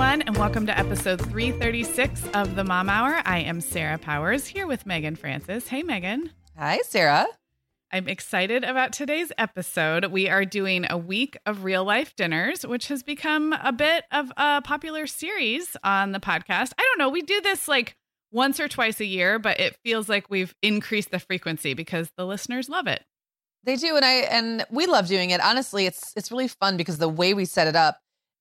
Everyone, and welcome to episode 336 of the Mom Hour. I am Sarah Powers here with Meagan Francisco. Hey, Meagan. Hi, Sarah. I'm excited about today's episode. We are doing a week of real life dinners, which has become a bit of a popular series on the podcast. I don't know, we do this like once or twice a year, but it feels like we've increased the frequency because the listeners love it. They do and I and we love doing it. Honestly, it's it's really fun because the way we set it up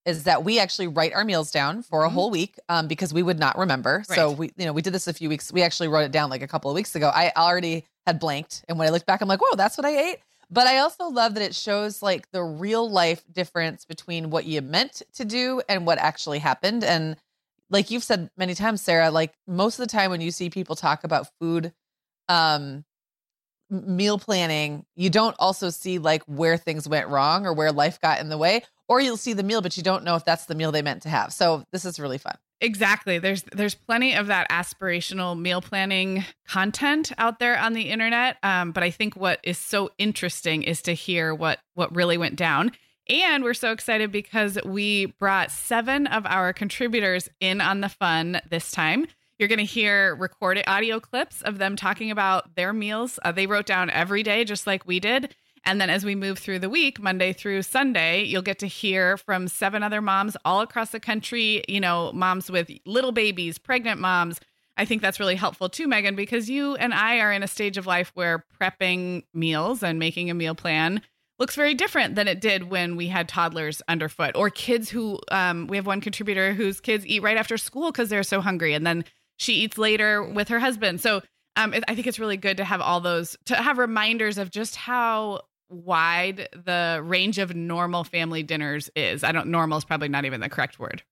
is that we actually write our meals down for a Mhm. whole week um, because we would not remember. So we, you know, we did this a few weeks. We actually wrote it down like a couple of weeks ago. I already had blanked, and when I looked back, I'm like, whoa, that's what I ate. But I also love that it shows like the real life difference between what you meant to do and what actually happened. And like you've said many times, Sarah, like most of the time when you see people talk about food, um, meal planning, you don't also see like where things went wrong or where life got in the way, or you'll see the meal, but you don't know if that's the meal they meant to have. So this is really fun. Exactly. There's there's plenty of that aspirational meal planning content out there on the internet. Um, but I think what is so interesting is to hear what what really went down. And we're so excited because we brought seven of our contributors in on the fun this time. You're going to hear recorded audio clips of them talking about their meals. Uh, they wrote down every day, just like we did. And then as we move through the week, Monday through Sunday, you'll get to hear from seven other moms all across the country, you know, moms with little babies, pregnant moms. I think that's really helpful too, Meagan, because you and I are in a stage of life where prepping meals and making a meal plan looks very different than it did when we had toddlers underfoot or kids who um, we have one contributor whose kids eat right after school because they're so hungry and then she eats later with her husband so um, it, i think it's really good to have all those to have reminders of just how wide the range of normal family dinners is i don't normal is probably not even the correct word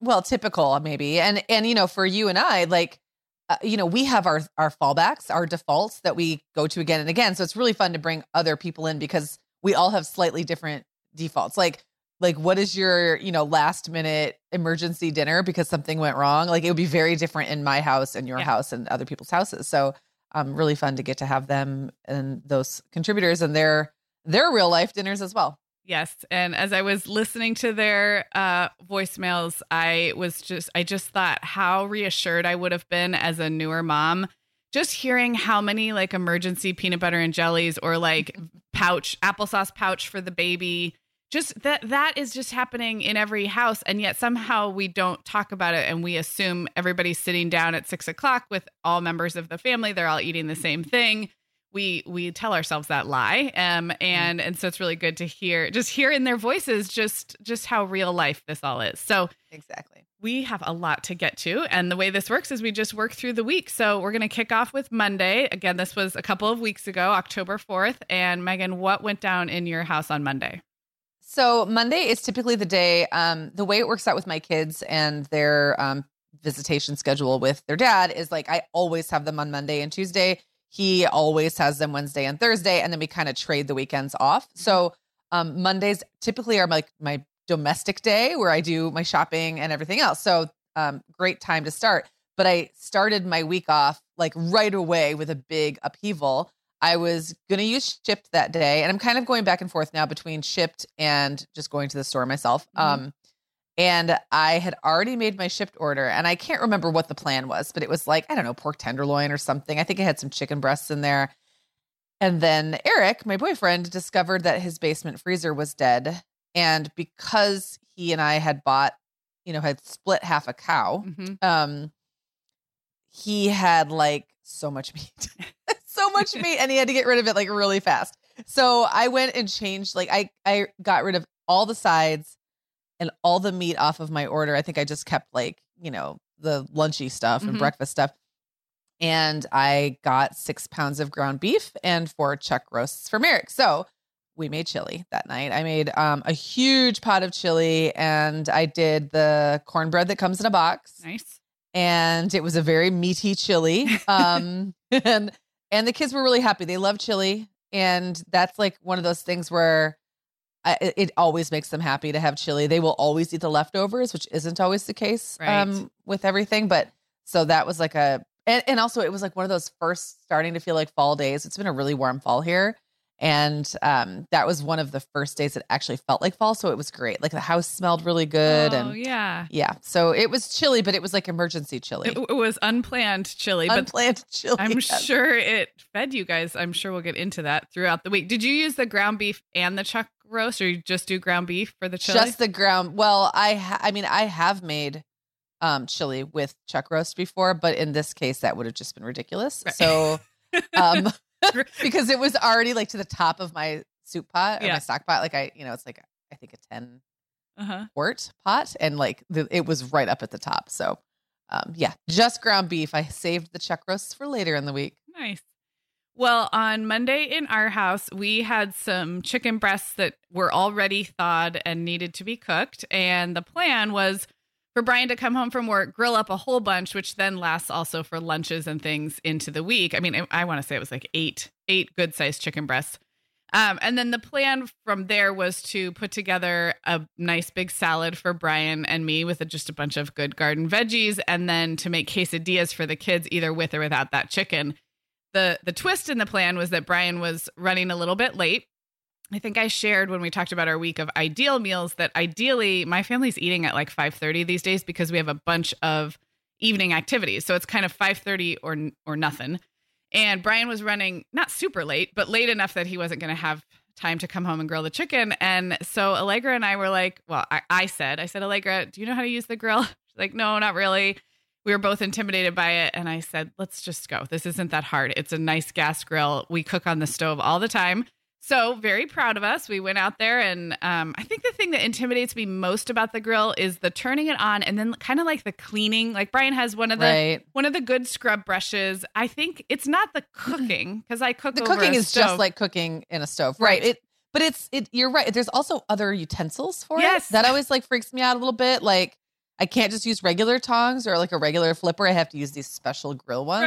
Well, typical maybe. And and you know, for you and I, like uh, you know, we have our our fallbacks, our defaults that we go to again and again. So it's really fun to bring other people in because we all have slightly different defaults. Like like what is your, you know, last minute emergency dinner because something went wrong? Like it would be very different in my house and your Yeah. house and other people's houses. So um really fun to get to have them and those contributors and their their real life dinners as well. Yes, and as I was listening to their uh, voicemails, I was just I just thought how reassured I would have been as a newer mom, just hearing how many like emergency peanut butter and jellies or like pouch applesauce pouch for the baby. Just that that is just happening in every house, and yet somehow we don't talk about it, and we assume everybody's sitting down at six o'clock with all members of the family. They're all eating the same thing. We we tell ourselves that lie. Um and and so it's really good to hear just hear in their voices just just how real life this all is. So Exactly. we have a lot to get to. And the way this works is we just work through the week. So we're going to kick off with monday. Again this was a couple of weeks ago october 4th and megan what went down in your house on monday So Monday is typically the day. Um, the way it works out with my kids and their um, visitation schedule with their dad is like I always have them on Monday and Tuesday. He always has them Wednesday and Thursday, and then we kind of trade the weekends off. So um, Mondays typically are like my domestic day where I do my shopping and everything else. So um, great time to start. But I started my week off like right away with a big upheaval. I was going to use Shipt that day, and I'm kind of going back and forth now between Shipt and just going to the store myself. Mm-hmm. Um, and I had already made my Shipt order, and I can't remember what the plan was, but it was like I don't know pork tenderloin or something. I think it had some chicken breasts in there. And then Eric, my boyfriend, discovered that his basement freezer was dead, and because he and I had bought, you know, had split half a cow, Mhm. um, he had like so much meat, so much meat, and he had to get rid of it like really fast. So I went and changed, like I I got rid of all the sides and all the meat off of my order. I think I just kept like you know the lunchy stuff and Mhm. breakfast stuff. And I got six pounds of ground beef and four chuck roasts for Merrick. So we made chili that night. I made um, a huge pot of chili and I did the cornbread that comes in a box Nice. and it was a very meaty chili. Um, and and the kids were really happy. They love chili, and that's like one of those things where I, it- it always makes them happy to have chili. They will always eat the leftovers, which isn't always the case Right. um, with everything. But so that was like a and, and also it was like one of those first starting to feel like fall days. It's been a really warm fall here. And um, that was one of the first days that actually felt like fall. So it was great. Like the house smelled really good. Oh, and yeah. yeah. So it was chilly, but it was like emergency chili. It, it was unplanned chili, but Unplanned chili. I'm yes. sure it fed you guys. I'm sure we'll get into that throughout the week. Did you use the ground beef and the chuck roast, or you just do ground beef for the chili? Just the ground. Well, I ha- I mean, I have made um chili with chuck roast before, but in this case, that would have just been ridiculous. Right. So, um, because it was already like to the top of my soup pot or Yeah. my stock pot, like I, you know, it's like I think a ten uh-huh. quart pot, and like the, it was right up at the top. So, um, yeah, just ground beef. I saved the chuck roasts for later in the week. Nice. Well, on Monday in our house, we had some chicken breasts that were already thawed and needed to be cooked. And the plan was for Brian to come home from work, grill up a whole bunch, which then lasts also for lunches and things into the week. I mean, I, I want to say it was like eight, eight good sized chicken breasts. Um, and then the plan from there was to put together a nice big salad for Brian and me with a, just a bunch of good garden veggies, and then to make quesadillas for the kids, either with or without that chicken. the The twist in the plan was that Brian was running a little bit late. I think I shared when we talked about our week of ideal meals that ideally my family's eating at like five thirty these days because we have a bunch of evening activities, so it's kind of five thirty or or nothing. And Brian was running not super late, but late enough that he wasn't going to have time to come home and grill the chicken. And so Allegra and I were like, well, I, I said, I said, Allegra, do you know how to use the grill? She's like, no, not really. We were both intimidated by it. And I said, let's just go. This isn't that hard. It's a nice gas grill. We cook on the stove all the time. So very proud of us. We went out there, and um, I think the thing that intimidates me most about the grill is the turning it on, and then kind of like the cleaning. Like Brian has one of the Right. one of the good scrub brushes. I think it's not the cooking because I cook. the cooking is just like cooking in a stove Right. right, it but it's it you're right there's also other utensils for Yes. it that always like freaks me out a little bit like i can't just use regular tongs or like a regular flipper i have to use these special grill ones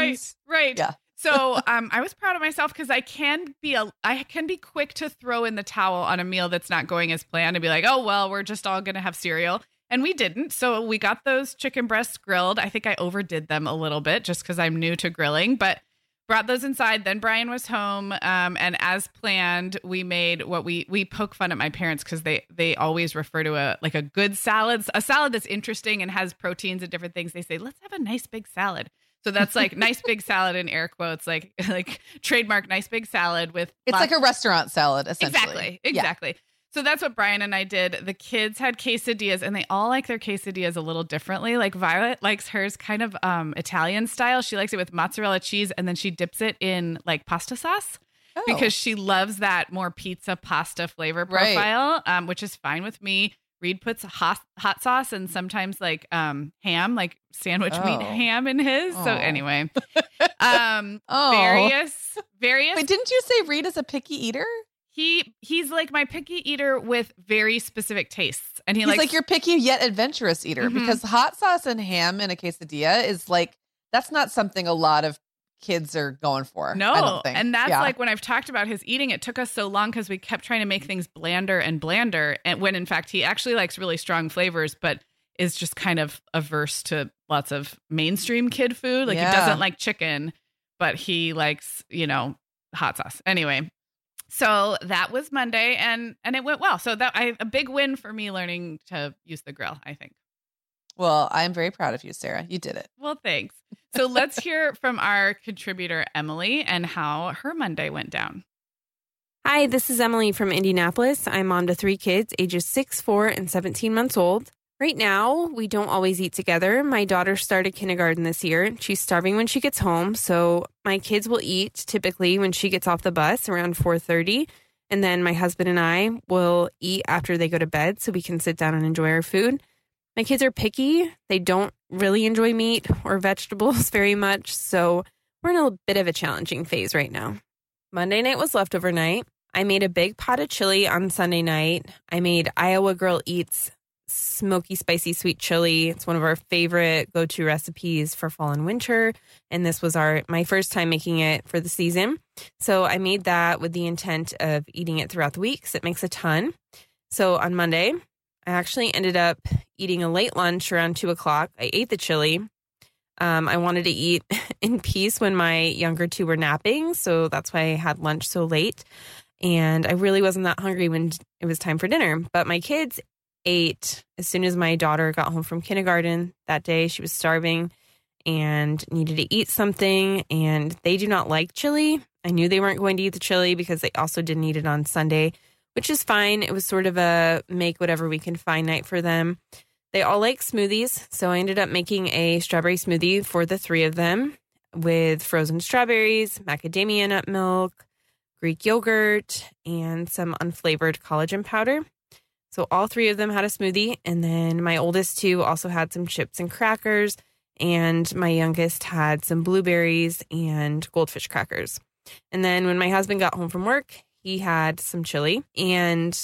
right, right. Yeah. So um, I was proud of myself because I can be a I can be quick to throw in the towel on a meal that's not going as planned and be like, oh well, we're just all gonna have cereal. And we didn't. So we got those chicken breasts grilled. I think I overdid them a little bit just because I'm new to grilling, but brought those inside. Then Brian was home, um, and as planned, we made what we we poke fun at my parents because they they always refer to a like a good salad, a salad that's interesting and has proteins and different things. They say, let's have a nice big salad. So that's like nice big salad in air quotes, like like trademark nice big salad with it's lots- like a restaurant salad essentially Exactly. Yeah. Exactly. So that's what Brian and I did. The kids had quesadillas and they all like their quesadillas a little differently. Like Violet likes hers kind of um Italian style. She likes it with mozzarella cheese and then she dips it in like pasta sauce Oh. because she loves that more pizza pasta flavor Right. profile, um, which is fine with me. Reed puts hot hot sauce and sometimes like um ham, like sandwich meat Oh. ham in his. So Oh. anyway. Um oh various various wait didn't you say reed is a picky eater he he's like my picky eater with very specific tastes, and he He's likes like your picky yet adventurous eater Mhm. because hot sauce and ham in a quesadilla is like that's not something a lot of kids are going for. No, I don't think. and that's Yeah. like when I've talked about his eating. It took us so long because we kept trying to make things blander and blander, and when in fact he actually likes really strong flavors, but is just kind of averse to lots of mainstream kid food. Like Yeah. he doesn't like chicken, but he likes you know hot sauce. Anyway, so that was Monday, and and it went well. So that I a big win for me learning to use the grill. I think. Well, I'm very proud of you, Sarah. You did it. Well, thanks. So let's hear from our contributor Emily and how her Monday went down. Hi, this is Emily from Indianapolis. I'm mom to three kids, ages six, four, and 17 months old. Right now, we don't always eat together. My daughter started kindergarten this year. She's starving when she gets home, so my kids will eat typically when she gets off the bus around 4:30, and then my husband and I will eat after they go to bed so we can sit down and enjoy our food. My kids are picky. They don't really enjoy meat or vegetables very much, so we're in a bit of a challenging phase right now. Monday night was leftover night. I made a big pot of chili on Sunday night. I made Iowa Girl Eats smoky, spicy, sweet chili. It's one of our favorite go to recipes for fall and winter. And this was our my first time making it for the season. So I made that with the intent of eating it throughout the week 'cause it makes a ton. So on Monday, I actually ended up eating a late lunch around two o'clock. I ate the chili. Um, I wanted to eat in peace when my younger two were napping. So that's why I had lunch so late. And I really wasn't that hungry when it was time for dinner. But my kids ate as soon as my daughter got home from kindergarten that day. She was starving and needed to eat something. And they do not like chili. I knew they weren't going to eat the chili because they also didn't eat it on Sunday, which is fine. It was sort of a make whatever we can find night for them. They all like smoothies. So I ended up making a strawberry smoothie for the three of them with frozen strawberries, macadamia nut milk, Greek yogurt, and some unflavored collagen powder. So all three of them had a smoothie. And then my oldest two also had some chips and crackers. And my youngest had some blueberries and goldfish crackers. And then when my husband got home from work, he had some chili. And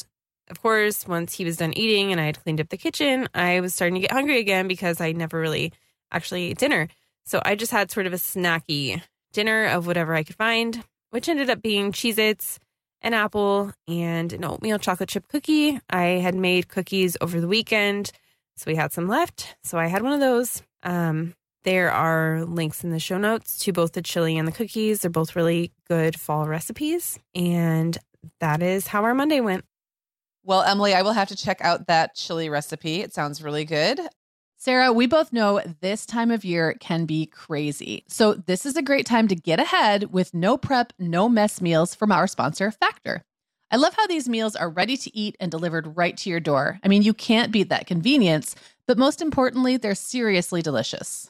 of course, once he was done eating and I had cleaned up the kitchen, I was starting to get hungry again because I never really actually ate dinner. So I just had sort of a snacky dinner of whatever I could find, which ended up being Cheez Its, an apple, and an oatmeal chocolate chip cookie. I had made cookies over the weekend, so we had some left. So I had one of those. Um, there are links in the show notes to both the chili and the cookies. They're both really good fall recipes. And that is how our Monday went. Well, Emily, I will have to check out that chili recipe. It sounds really good. Sarah, we both know this time of year can be crazy. So, this is a great time to get ahead with no prep, no mess meals from our sponsor, Factor. I love how these meals are ready to eat and delivered right to your door. I mean, you can't beat that convenience, but most importantly, they're seriously delicious.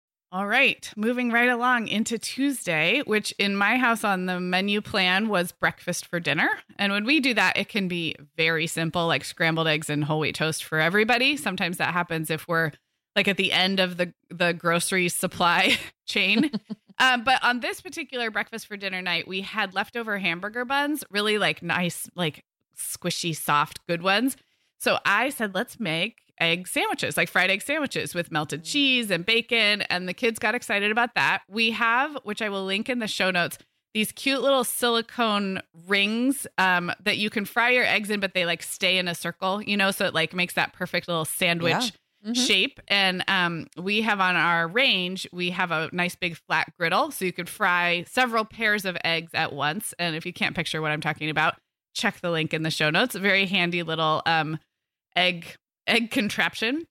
All right, moving right along into Tuesday, which in my house on the menu plan was breakfast for dinner. And when we do that, it can be very simple, like scrambled eggs and whole wheat toast for everybody. Sometimes that happens if we're like at the end of the the grocery supply chain. um, but on this particular breakfast for dinner night, we had leftover hamburger buns, really like nice, like squishy, soft, good ones. So I said, let's make egg sandwiches, like fried egg sandwiches with melted cheese and bacon. And the kids got excited about that. We have, which I will link in the show notes, these cute little silicone rings um, that you can fry your eggs in, but they like stay in a circle, you know, so it like makes that perfect little sandwich. Yeah. Mhm. Shape and um, we have on our range, we have a nice big flat griddle, so you could fry several pairs of eggs at once. And if you can't picture what I'm talking about, check the link in the show notes. Very handy little um, egg egg contraption.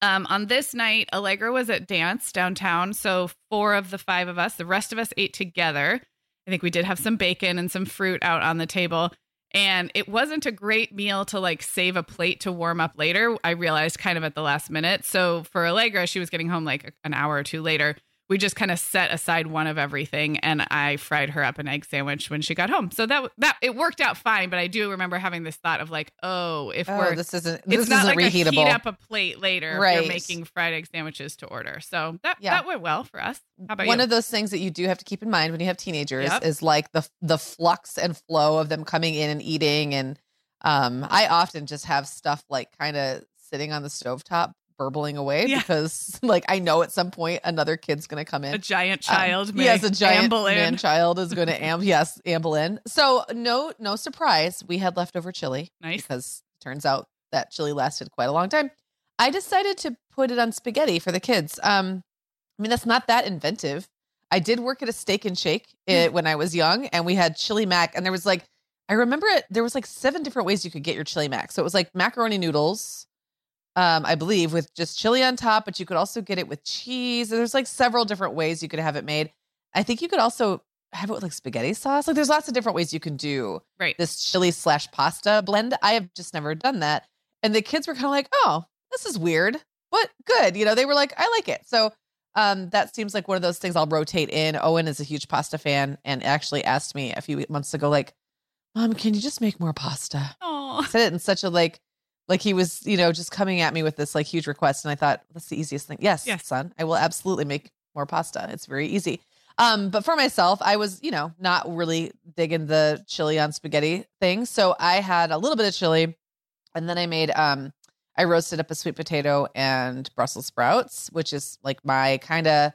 Um, on this night, Allegra was at dance downtown. So four of the five of us, the rest of us ate together. I think we did have some bacon and some fruit out on the table. And it wasn't a great meal to like save a plate to warm up later. I realized kind of at the last minute. So for Allegra, she was getting home like an hour or two later. We just kind of set aside one of everything, and I fried her up an egg sandwich when she got home. So that that it worked out fine. But I do remember having this thought of like, oh, if Oh, we're this isn't this it's not isn't like reheatable. heat up a plate later. If Right. you're making fried egg sandwiches to order. So that Yeah. that went well for us. How about One you? of those things that you do have to keep in mind when you have teenagers Yep. is like the the flux and flow of them coming in and eating. And um, I often just have stuff like kind of sitting on the stovetop burbling away Yeah. because like I know at some point another kid's gonna come in. a giant Um, child. may yes, a giant man child is going to amble. yes, amble in. So no, no surprise. We had leftover chili Nice. because it turns out that chili lasted quite a long time. I decided to put it on spaghetti for the kids. Um, I mean that's not that inventive. I did work at a Steak 'n Shake eh, when I was young, and we had chili mac, and there was like I remember it. There was like seven different ways you could get your chili mac. So it was like macaroni noodles, um, I believe, with just chili on top, but you could also get it with cheese. There's like several different ways you could have it made. I think you could also have it with like spaghetti sauce. Like there's lots of different ways you can do Right. this chili slash pasta blend. I have just never done that. And the kids were kind of like, oh, this is weird, but good. You know, they were like, I like it. So um, that seems like one of those things I'll rotate in. Owen is a huge pasta fan and actually asked me a few months ago, like, Mom, can you just make more pasta? Oh, said it in such a like like he was you know just coming at me with this like huge request and i thought that's the easiest thing yes Yes. son i will absolutely make more pasta it's very easy um but for myself i was you know not really digging the chili on spaghetti thing so i had a little bit of chili and then i made um i roasted up a sweet potato and brussels sprouts which is like my kind of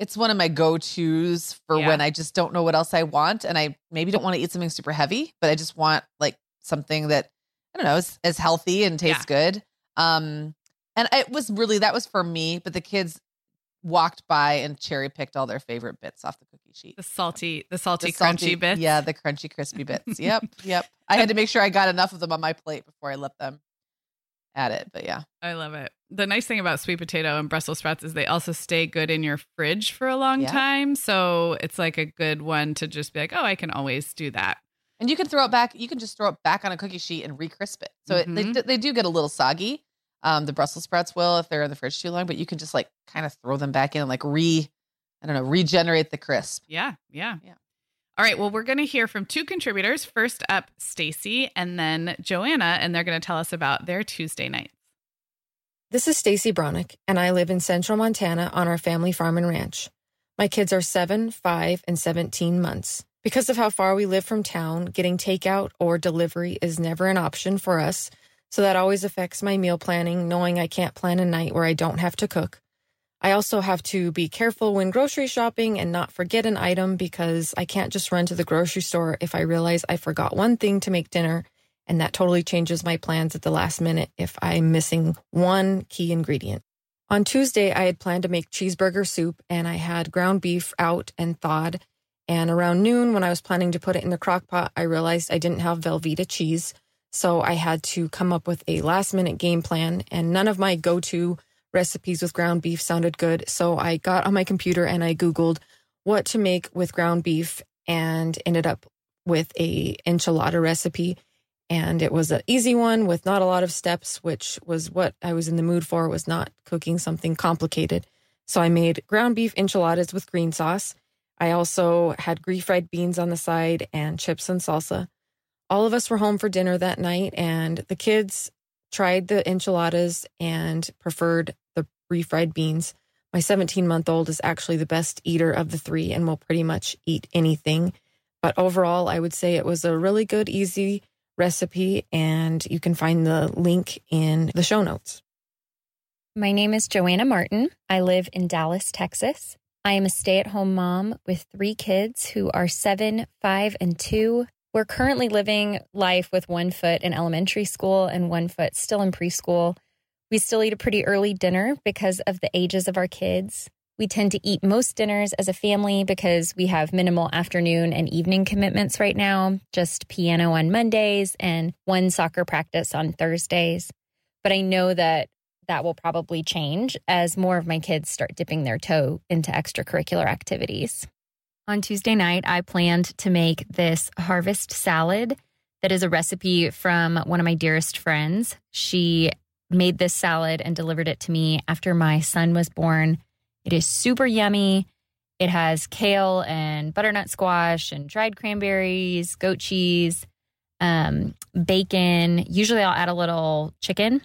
it's one of my go-to's for Yeah. when i just don't know what else i want and i maybe don't want to eat something super heavy but i just want like something that I don't know, is, is healthy and tastes good. Um, and it was really that was for me, but the kids walked by and cherry picked all their favorite bits off the cookie sheet. the salty, the salty, The crunchy salty- bits. Yeah, the crunchy, crispy bits. Yep, yep. I had to make sure I got enough of them on my plate before I let them at it. But yeah, I love it. The nice thing about sweet potato and Brussels sprouts is they also stay good in your fridge for a long Yeah. time. So it's like a good one to just be like, oh, I can always do that. And you can throw it back. You can just throw it back on a cookie sheet and re-crisp it. So it, they Mhm. they they do get a little soggy. Um, the Brussels sprouts will if they're in the fridge too long, but you can just like kind of throw them back in and like re, I don't know, regenerate the crisp. Yeah, yeah, Yeah. All right. Well, we're going to hear from two contributors. First up, Stacy, and then Joanna, and they're going to tell us about their Tuesday nights. This is Stacy Bronick, and I live in central Montana on our family farm and ranch. My kids are 7, 5, and 17 months. Because of how far we live from town, getting takeout or delivery is never an option for us, so that always affects my meal planning, knowing I can't plan a night where I don't have to cook. I also have to be careful when grocery shopping and not forget an item because I can't just run to the grocery store if I realize I forgot one thing to make dinner. And that totally changes my plans at the last minute if I'm missing one key ingredient. On Tuesday, I had planned to make cheeseburger soup and I had ground beef out and thawed. And around noon, when I was planning to put it in the crock pot, I realized I didn't have Velveeta cheese. So I had to come up with a last minute game plan, and none of my go to recipes with ground beef sounded good. So I got on my computer and I Googled what to make with ground beef and ended up with a enchilada recipe and it was an easy one with not a lot of steps which was what i was in the mood for was not cooking something complicated so i made ground beef enchiladas with green sauce i also had refried beans on the side and chips and salsa all of us were home for dinner that night and the kids tried the enchiladas and preferred the refried beans my 17 month old is actually the best eater of the three and will pretty much eat anything but overall i would say it was a really good easy recipe, and you can find the link in the show notes. My name is Joanna Martin. I live in Dallas, Texas. I am a stay at home mom with three kids who are seven, five, and two. We're currently living life with one foot in elementary school and one foot still in preschool. We still eat a pretty early dinner because of the ages of our kids. We tend to eat most dinners as a family because we have minimal afternoon and evening commitments right now, just piano on Mondays and one soccer practice on Thursdays. But I know that that will probably change as more of my kids start dipping their toe into extracurricular activities. On Tuesday night, I planned to make this harvest salad that is a recipe from one of my dearest friends. She made this salad and delivered it to me after my son was born it is super yummy. It has kale and butternut squash and dried cranberries, goat cheese, um, bacon. Usually I'll add a little chicken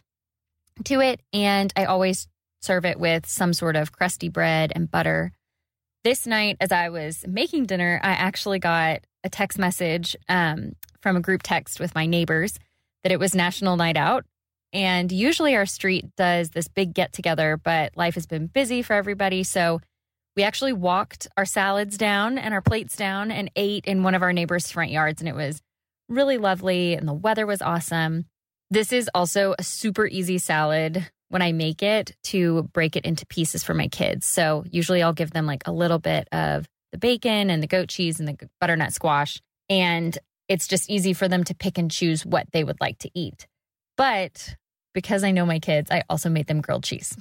to it. And I always serve it with some sort of crusty bread and butter. This night, as I was making dinner, I actually got a text message um, from a group text with my neighbors that it was National Night Out. And usually our street does this big get together, but life has been busy for everybody. So we actually walked our salads down and our plates down and ate in one of our neighbors' front yards. And it was really lovely and the weather was awesome. This is also a super easy salad when I make it to break it into pieces for my kids. So usually I'll give them like a little bit of the bacon and the goat cheese and the butternut squash. And it's just easy for them to pick and choose what they would like to eat. But because I know my kids, I also made them grilled cheese.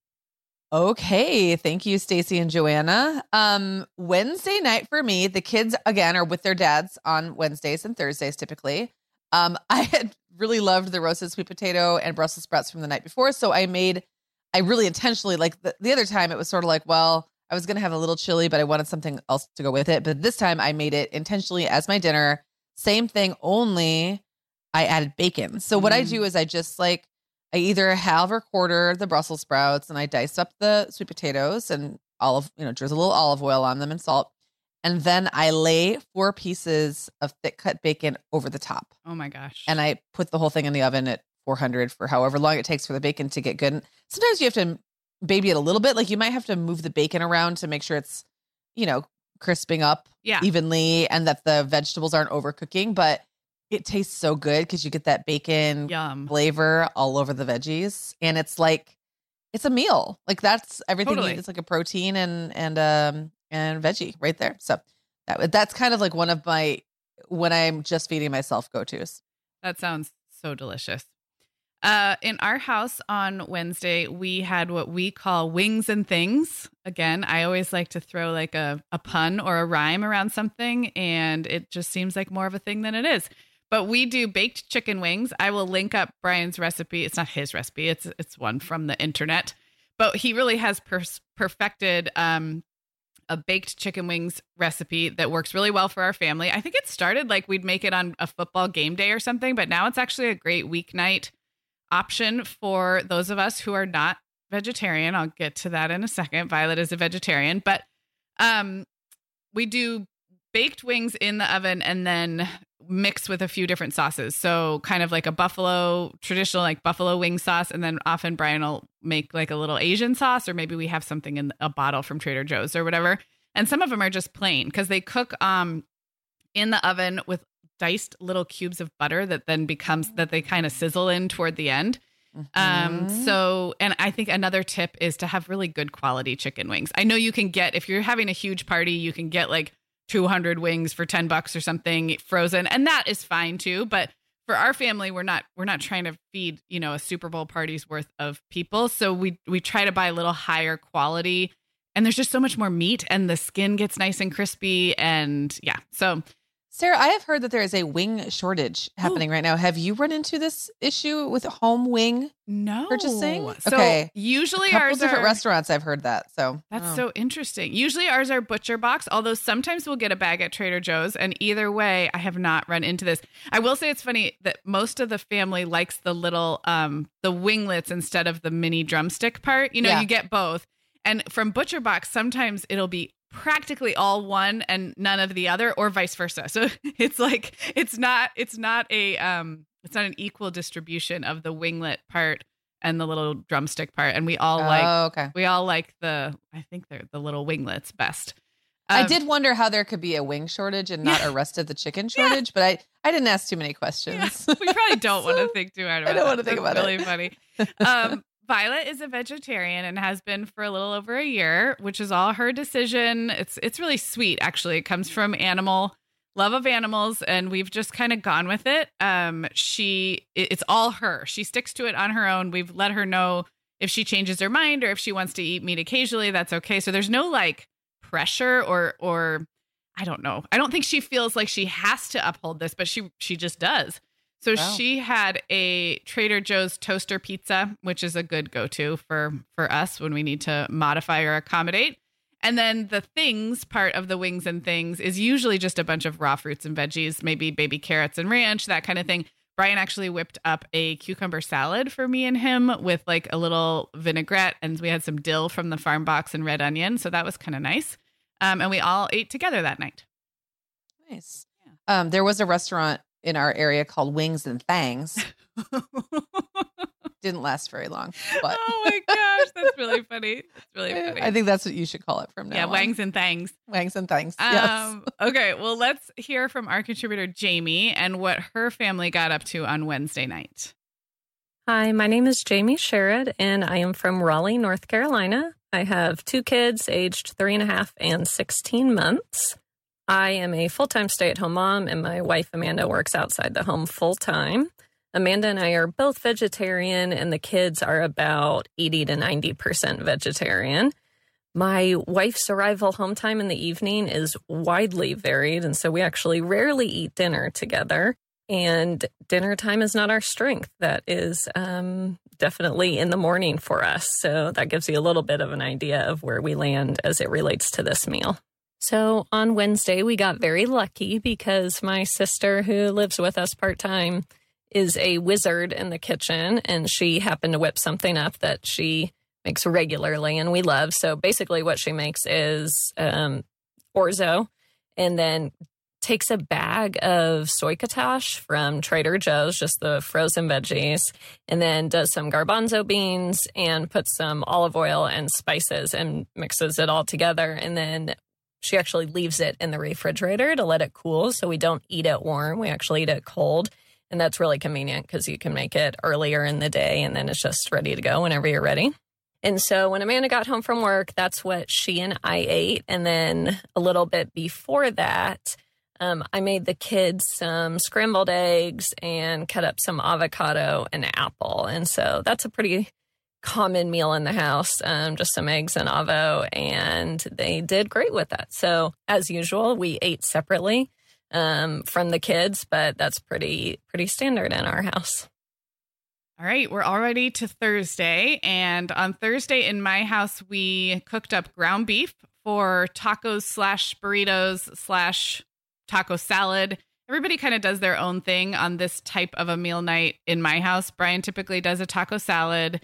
okay, thank you Stacy and Joanna. Um Wednesday night for me, the kids again are with their dads on Wednesdays and Thursdays typically. Um I had really loved the roasted sweet potato and Brussels sprouts from the night before, so I made I really intentionally like the, the other time it was sort of like, well, I was going to have a little chili, but I wanted something else to go with it. But this time I made it intentionally as my dinner. Same thing, only I added bacon. So what mm. I do is I just like I either halve or quarter the Brussels sprouts and I dice up the sweet potatoes and olive, you know, drizzle a little olive oil on them and salt. And then I lay four pieces of thick cut bacon over the top. Oh my gosh. And I put the whole thing in the oven at 400 for however long it takes for the bacon to get good. And sometimes you have to baby it a little bit. Like you might have to move the bacon around to make sure it's, you know, crisping up yeah. evenly and that the vegetables aren't overcooking. But it tastes so good because you get that bacon Yum. flavor all over the veggies, and it's like it's a meal. Like that's everything. Totally. You need. It's like a protein and and um and veggie right there. So that that's kind of like one of my when I'm just feeding myself go tos. That sounds so delicious. Uh, in our house on Wednesday, we had what we call wings and things. Again, I always like to throw like a, a pun or a rhyme around something, and it just seems like more of a thing than it is. But we do baked chicken wings. I will link up Brian's recipe. It's not his recipe. It's it's one from the internet. But he really has perfected um, a baked chicken wings recipe that works really well for our family. I think it started like we'd make it on a football game day or something, but now it's actually a great weeknight option for those of us who are not vegetarian. I'll get to that in a second. Violet is a vegetarian, but um, we do baked wings in the oven and then mixed with a few different sauces. So kind of like a buffalo traditional like buffalo wing sauce and then often Brian will make like a little Asian sauce, or maybe we have something in a bottle from Trader Joe's or whatever. And some of them are just plain because they cook um in the oven with diced little cubes of butter that then becomes that they kind of sizzle in toward the end. Um, Mhm. so, and I think another tip is to have really good quality chicken wings. I know you can get, if you're having a huge party, you can get like 200 wings for 10 bucks or something frozen, and that is fine too. But for our family, we're not, we're not trying to feed, you know, a Super Bowl party's worth of people. So we, we try to buy a little higher quality and there's just so much more meat and the skin gets nice and crispy. And yeah, so Sarah, I have heard that there is a wing shortage happening right now. Have you run into this issue with home wing no purchasing? So okay. usually a couple ours different are, restaurants I've heard that. So That's oh. so interesting. Usually ours are ButcherBox, although sometimes we'll get a bag at Trader Joe's. And either way, I have not run into this. I will say it's funny that most of the family likes the little um the winglets instead of the mini drumstick part. You know, Yeah. you get both. And from ButcherBox, sometimes it'll be practically all one and none of the other, or vice versa. So it's like it's not it's not a um it's not an equal distribution of the winglet part and the little drumstick part. And we all like oh, okay. we all like the, I think they're the little winglets best. I Um, did wonder how there could be a wing shortage and not Yeah. a rest of the chicken shortage, but I I didn't ask too many yeah, questions. we probably don't want to think too hard about I don't that. wanna think about really it. funny. Um, Violet is a vegetarian and has been for a little over a year, which is all her decision. It's it's really sweet, actually. It comes from animal love of animals, and we've just kind of gone with it. Um, she it's all her. She sticks to it on her own. We've let her know if she changes her mind or if she wants to eat meat occasionally, that's okay. So there's no like pressure or or I don't know. I don't think she feels like she has to uphold this, but she she just does. So Wow. she had a Trader Joe's toaster pizza, which is a good go-to for for us when we need to modify or accommodate. And then the things part of the wings and things is usually just a bunch of raw fruits and veggies, maybe baby carrots and ranch, that kind of thing. Brian actually whipped up a cucumber salad for me and him with like a little vinaigrette, and we had some dill from the farm box and red onion. So that was kind of nice. Um, and we all ate together that night. nice. Um, there was a restaurant in our area called Wings and Thangs. Didn't last very long, but oh my gosh, that's really funny. That's really funny. I think that's what you should call it from now. yeah, on. wangs and thangs. Wangs and Fangs. yes. Um, okay, well, let's hear from our contributor Jamie and what her family got up to on Wednesday night. Hi, my name is Jamie Sherrod, and I am from Raleigh, North Carolina. I have two kids aged three and a half and 16 months. I am a full time stay at home mom, and my wife Amanda works outside the home full time. Amanda and I are both vegetarian, and the kids are about 80 to 90% vegetarian. My wife's arrival home time in the evening is widely varied, and so we actually rarely eat dinner together. And dinner time is not our strength. That is um, definitely in the morning for us. So that gives you a little bit of an idea of where we land as it relates to this meal. So on Wednesday, we got very lucky because my sister, who lives with us part time, is a wizard in the kitchen, and she happened to whip something up that she makes regularly and we love. So basically, what she makes is um, orzo and then takes a bag of succotash from Trader Joe's, just the frozen veggies, and then does some garbanzo beans and puts some olive oil and spices and mixes it all together. And then she actually leaves it in the refrigerator to let it cool so we don't eat it warm. We actually eat it cold. And that's really convenient because you can make it earlier in the day and then it's just ready to go whenever you're ready. And so when Amanda got home from work, that's what she and I ate. And then a little bit before that, um, I made the kids some scrambled eggs and cut up some avocado and apple. And so that's a pretty common meal in the house, um, just some eggs and avo. And they did great with that. So as usual, we ate separately um, from the kids, but that's pretty pretty standard in our house. All right, we're already to Thursday. And on Thursday in my house, we cooked up ground beef for tacos slash burritos slash taco salad. Everybody kind of does their own thing on this type of a meal night in my house. Brian typically does a taco salad.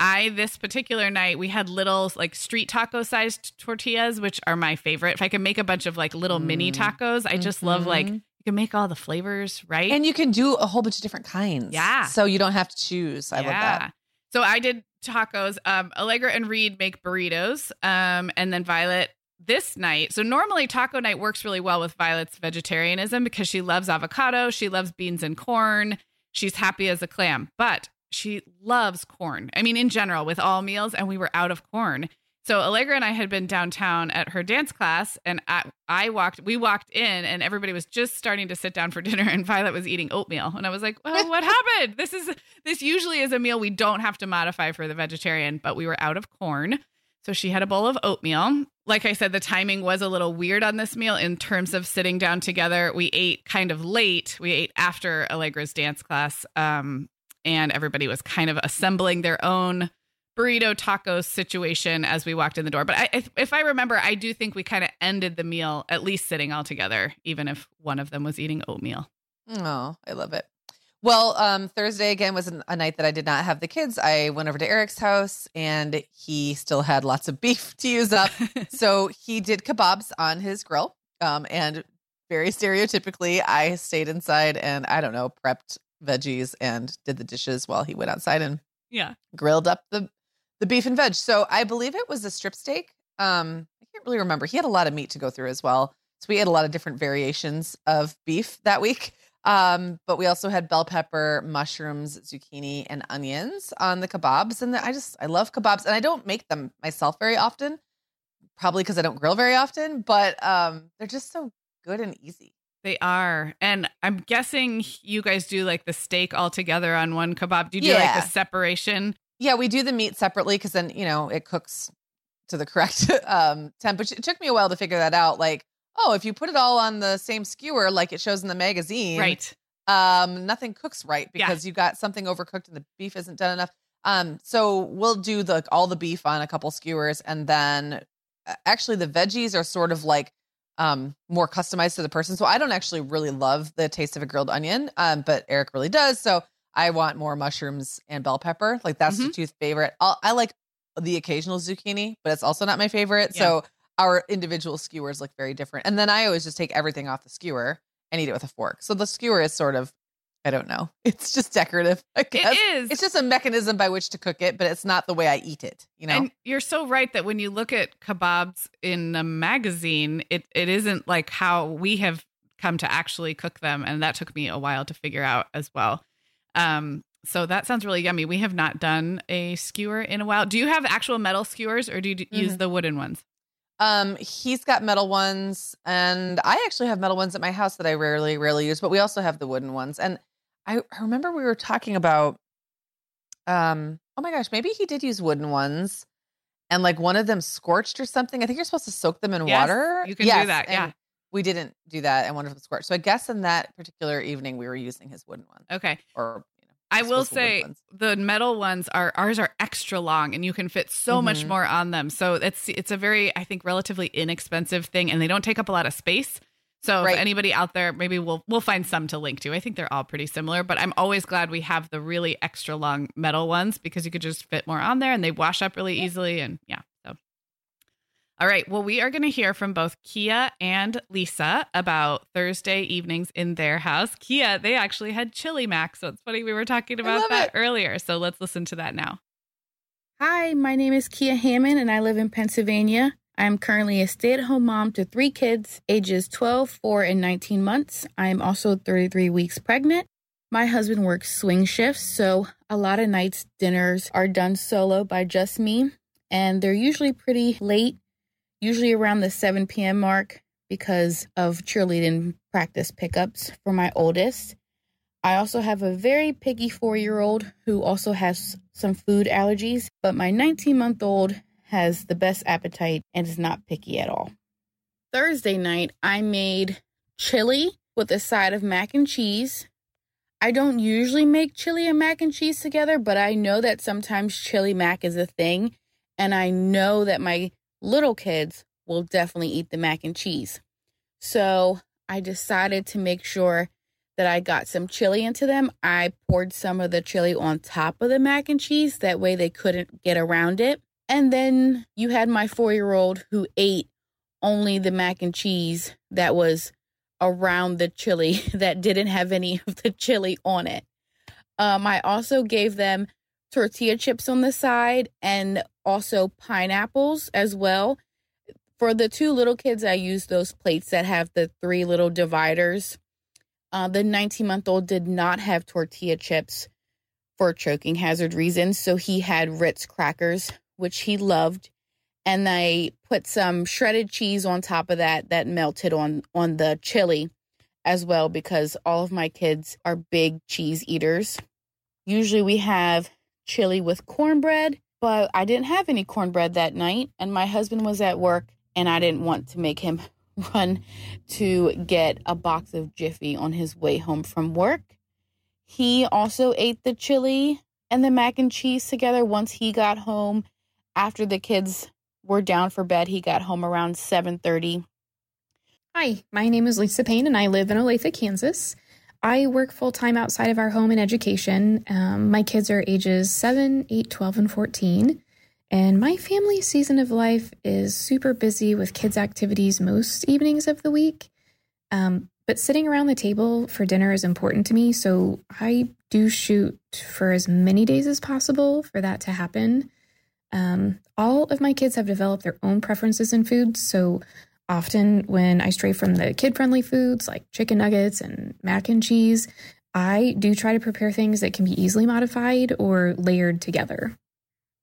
I, this particular night, we had little like street taco sized tortillas, which are my favorite. If I can make a bunch of like little mini Mm. tacos, I just love like, Mhm. you can make all the flavors, right? And you can do a whole bunch of different kinds. Yeah. So you don't have to choose. I love that. So I did tacos. Um, Allegra and Reed make burritos. Um, and then Violet this night. So normally taco night works really well with Violet's vegetarianism because she loves avocado, she loves beans and corn. She's happy as a clam, but she loves corn. I mean, in general, with all meals, and we were out of corn. So Allegra and I had been downtown at her dance class, and I, I, walked. We walked in, and everybody was just starting to sit down for dinner, and Violet was eating oatmeal, and I was like, well, "What happened? This is this usually is a meal we don't have to modify for the vegetarian, but we were out of corn, so she had a bowl of oatmeal. Like I said, the timing was a little weird on this meal in terms of sitting down together. We ate kind of late. We ate after Allegra's dance class, um, and everybody was kind of assembling their own burrito taco situation as we walked in the door. But I, if, if I remember, I do think we kind of ended the meal at least sitting all together, even if one of them was eating oatmeal. Oh, I love it. Well, um, Thursday again was a night that I did not have the kids. I went over to Eric's house and he still had lots of beef to use up. so he did kebabs on his grill. Um, and very stereotypically, I stayed inside and I don't know, prepped veggies and did the dishes while he went outside and yeah, grilled up the the beef and veg. So I believe it was a strip steak. Um, I can't really remember. He had a lot of meat to go through as well. So we ate a lot of different variations of beef that week. Um, but we also had bell pepper, mushrooms, zucchini, and onions on the kebabs. And I just I love kebabs, and I don't make them myself very often, probably because I don't grill very often. But um, they're just so good and easy. They are. And I'm guessing you guys do like the steak all together on one kebab. Do you do Yeah. like the separation? Yeah, we do the meat separately because then you know it cooks to the correct um temp. Which it took me a while to figure that out. Like, oh, if you put it all on the same skewer, like it shows in the magazine, Right. um nothing cooks right Yeah. because you got something overcooked and the beef isn't done enough um so we'll do the all the beef on a couple skewers and then actually the veggies are sort of like um more customized to the person. So i don't actually really love the taste of a grilled onion um but eric really does. So i want more mushrooms and bell pepper. Like that's the two favorite. I'll, i like the occasional zucchini but it's also not my favorite. So our individual skewers look very different. And then i always just take everything off the skewer and eat it with a fork. So the skewer is sort of, I don't know. It's just decorative. It is. It's just a mechanism by which to cook it, but it's not the way I eat it. You know. And you're so right that when you look at kebabs in a magazine, it, it isn't like how we have come to actually cook them. And that took me a while to figure out as well. Um, so that sounds really yummy. We have not done a skewer in a while. Do you have actual metal skewers or do you d- use the wooden ones? Um, he's got metal ones, and I actually have metal ones at my house that I rarely, rarely use. But we also have the wooden ones. And I, I remember we were talking about, um, oh my gosh, maybe he did use wooden ones, and like one of them scorched or something. I think you're supposed to soak them in Yes, water. you can do that, yeah. we didn't do that, and one of them scorched. So I guess in that particular evening, we were using his wooden one, Okay. or you know, I will say the metal ones are ours are extra long and you can fit so much Mhm. more on them. So it's it's a very I think relatively inexpensive thing and they don't take up a lot of space. So Right. if anybody out there maybe we'll we'll find some to link to. I think they're all pretty similar, but I'm always glad we have the really extra long metal ones because you could just fit more on there and they wash up really easily and yeah. So all right. Well, we are going to hear from both Kia and Lisa about Thursday evenings in their house. Kia, they actually had chili mac. So it's funny. We were talking about that it. earlier. So let's listen to that now. Hi, my name is Kia Hammond and I live in Pennsylvania. I am currently a stay at home mom to three kids, ages 12, 4, and 19 months. I am also 33 weeks pregnant. My husband works swing shifts, so a lot of nights dinners are done solo by just me, and they're usually pretty late, usually around the 7 p.m. mark because of cheerleading practice pickups for my oldest. I also have a very picky four year old who also has some food allergies, but my 19 month old has the best appetite and is not picky at all. Thursday night, I made chili with a side of mac and cheese. I don't usually make chili and mac and cheese together, but I know that sometimes chili mac is a thing, and I know that my little kids will definitely eat the mac and cheese. So I decided to make sure that I got some chili into them. I poured some of the chili on top of the mac and cheese. That way they couldn't get around it. And then you had my four year old who ate only the mac and cheese that was around the chili that didn't have any of the chili on it. Um, I also gave them tortilla chips on the side and also pineapples as well. For the two little kids, I used those plates that have the three little dividers. Uh, the 19 month old did not have tortilla chips for choking hazard reasons, so he had Ritz crackers, which he loved. And I put some shredded cheese on top of that that melted on on the chili as well because all of my kids are big cheese eaters. Usually we have chili with cornbread, but I didn't have any cornbread that night and my husband was at work and I didn't want to make him run to get a box of Jiffy on his way home from work. He also ate the chili and the mac and cheese together once he got home after the kids were down for bed. He got home around 7:30. Hi, my name is Lisa Payne and I live in Olathe, Kansas. I work full time outside of our home in education. Um, my kids are ages 7, 8, 12, and 14. And my family season of life is super busy with kids' activities most evenings of the week. Um, but sitting around the table for dinner is important to me. So I do shoot for as many days as possible for that to happen. Um, all of my kids have developed their own preferences in foods. So often when I stray from the kid friendly foods like chicken nuggets and mac and cheese, I do try to prepare things that can be easily modified or layered together.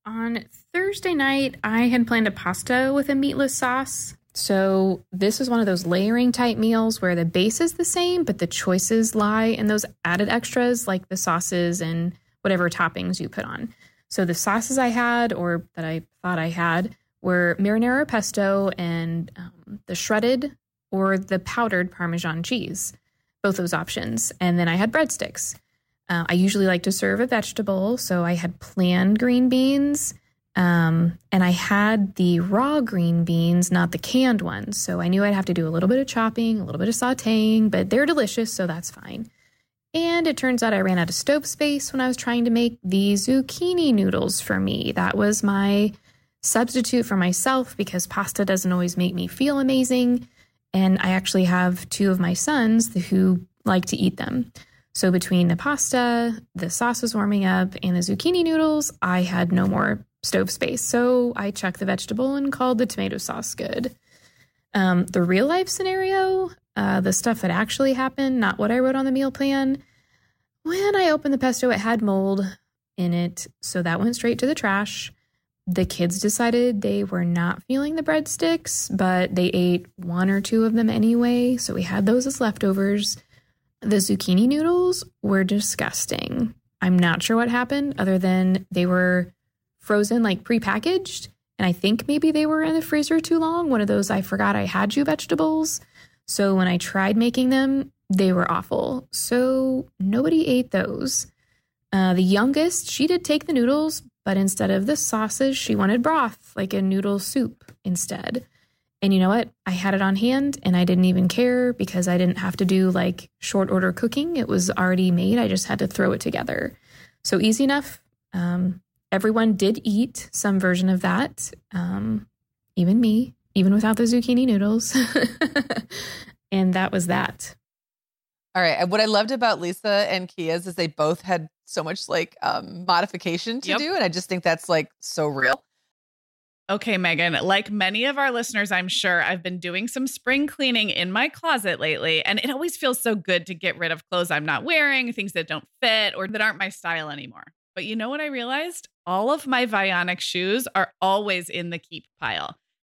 On Thursday night, I had planned a pasta with a meatless sauce. So, this is one of those layering type meals where the base is the same, but the choices lie in those added extras like the sauces and whatever toppings you put on. So, the sauces I had, or that I thought I had, were marinara pesto and um, the shredded or the powdered Parmesan cheese, both those options. And then I had breadsticks. Uh, I usually like to serve a vegetable, so I had planned green beans. Um, and I had the raw green beans, not the canned ones. So I knew I'd have to do a little bit of chopping, a little bit of sauteing, but they're delicious, so that's fine. And it turns out I ran out of stove space when I was trying to make the zucchini noodles for me. That was my substitute for myself because pasta doesn't always make me feel amazing. And I actually have two of my sons who like to eat them. So between the pasta, the sauce was warming up, and the zucchini noodles, I had no more stove space. So I chucked the vegetable and called the tomato sauce good. Um, the real life scenario, uh, the stuff that actually happened, not what I wrote on the meal plan. When I opened the pesto, it had mold in it. So that went straight to the trash. The kids decided they were not feeling the breadsticks, but they ate one or two of them anyway. So we had those as leftovers. The zucchini noodles were disgusting. I'm not sure what happened other than they were frozen, like prepackaged. And I think maybe they were in the freezer too long. One of those I forgot I had you vegetables. So when I tried making them, they were awful. So nobody ate those. Uh, the youngest, she did take the noodles, but instead of the sauces, she wanted broth, like a noodle soup instead. And you know what? I had it on hand and I didn't even care because I didn't have to do like short order cooking. It was already made. I just had to throw it together. So easy enough. Um, everyone did eat some version of that, um, even me, even without the zucchini noodles. and that was that. All right. What I loved about Lisa and Kia's is they both had so much like um, modification to Yep. do. And I just think that's like so real. Okay, Meagan, like many of our listeners, I'm sure I've been doing some spring cleaning in my closet lately, and it always feels so good to get rid of clothes I'm not wearing, things that don't fit or that aren't my style anymore. But you know what I realized? All of my Vionic shoes are always in the keep pile.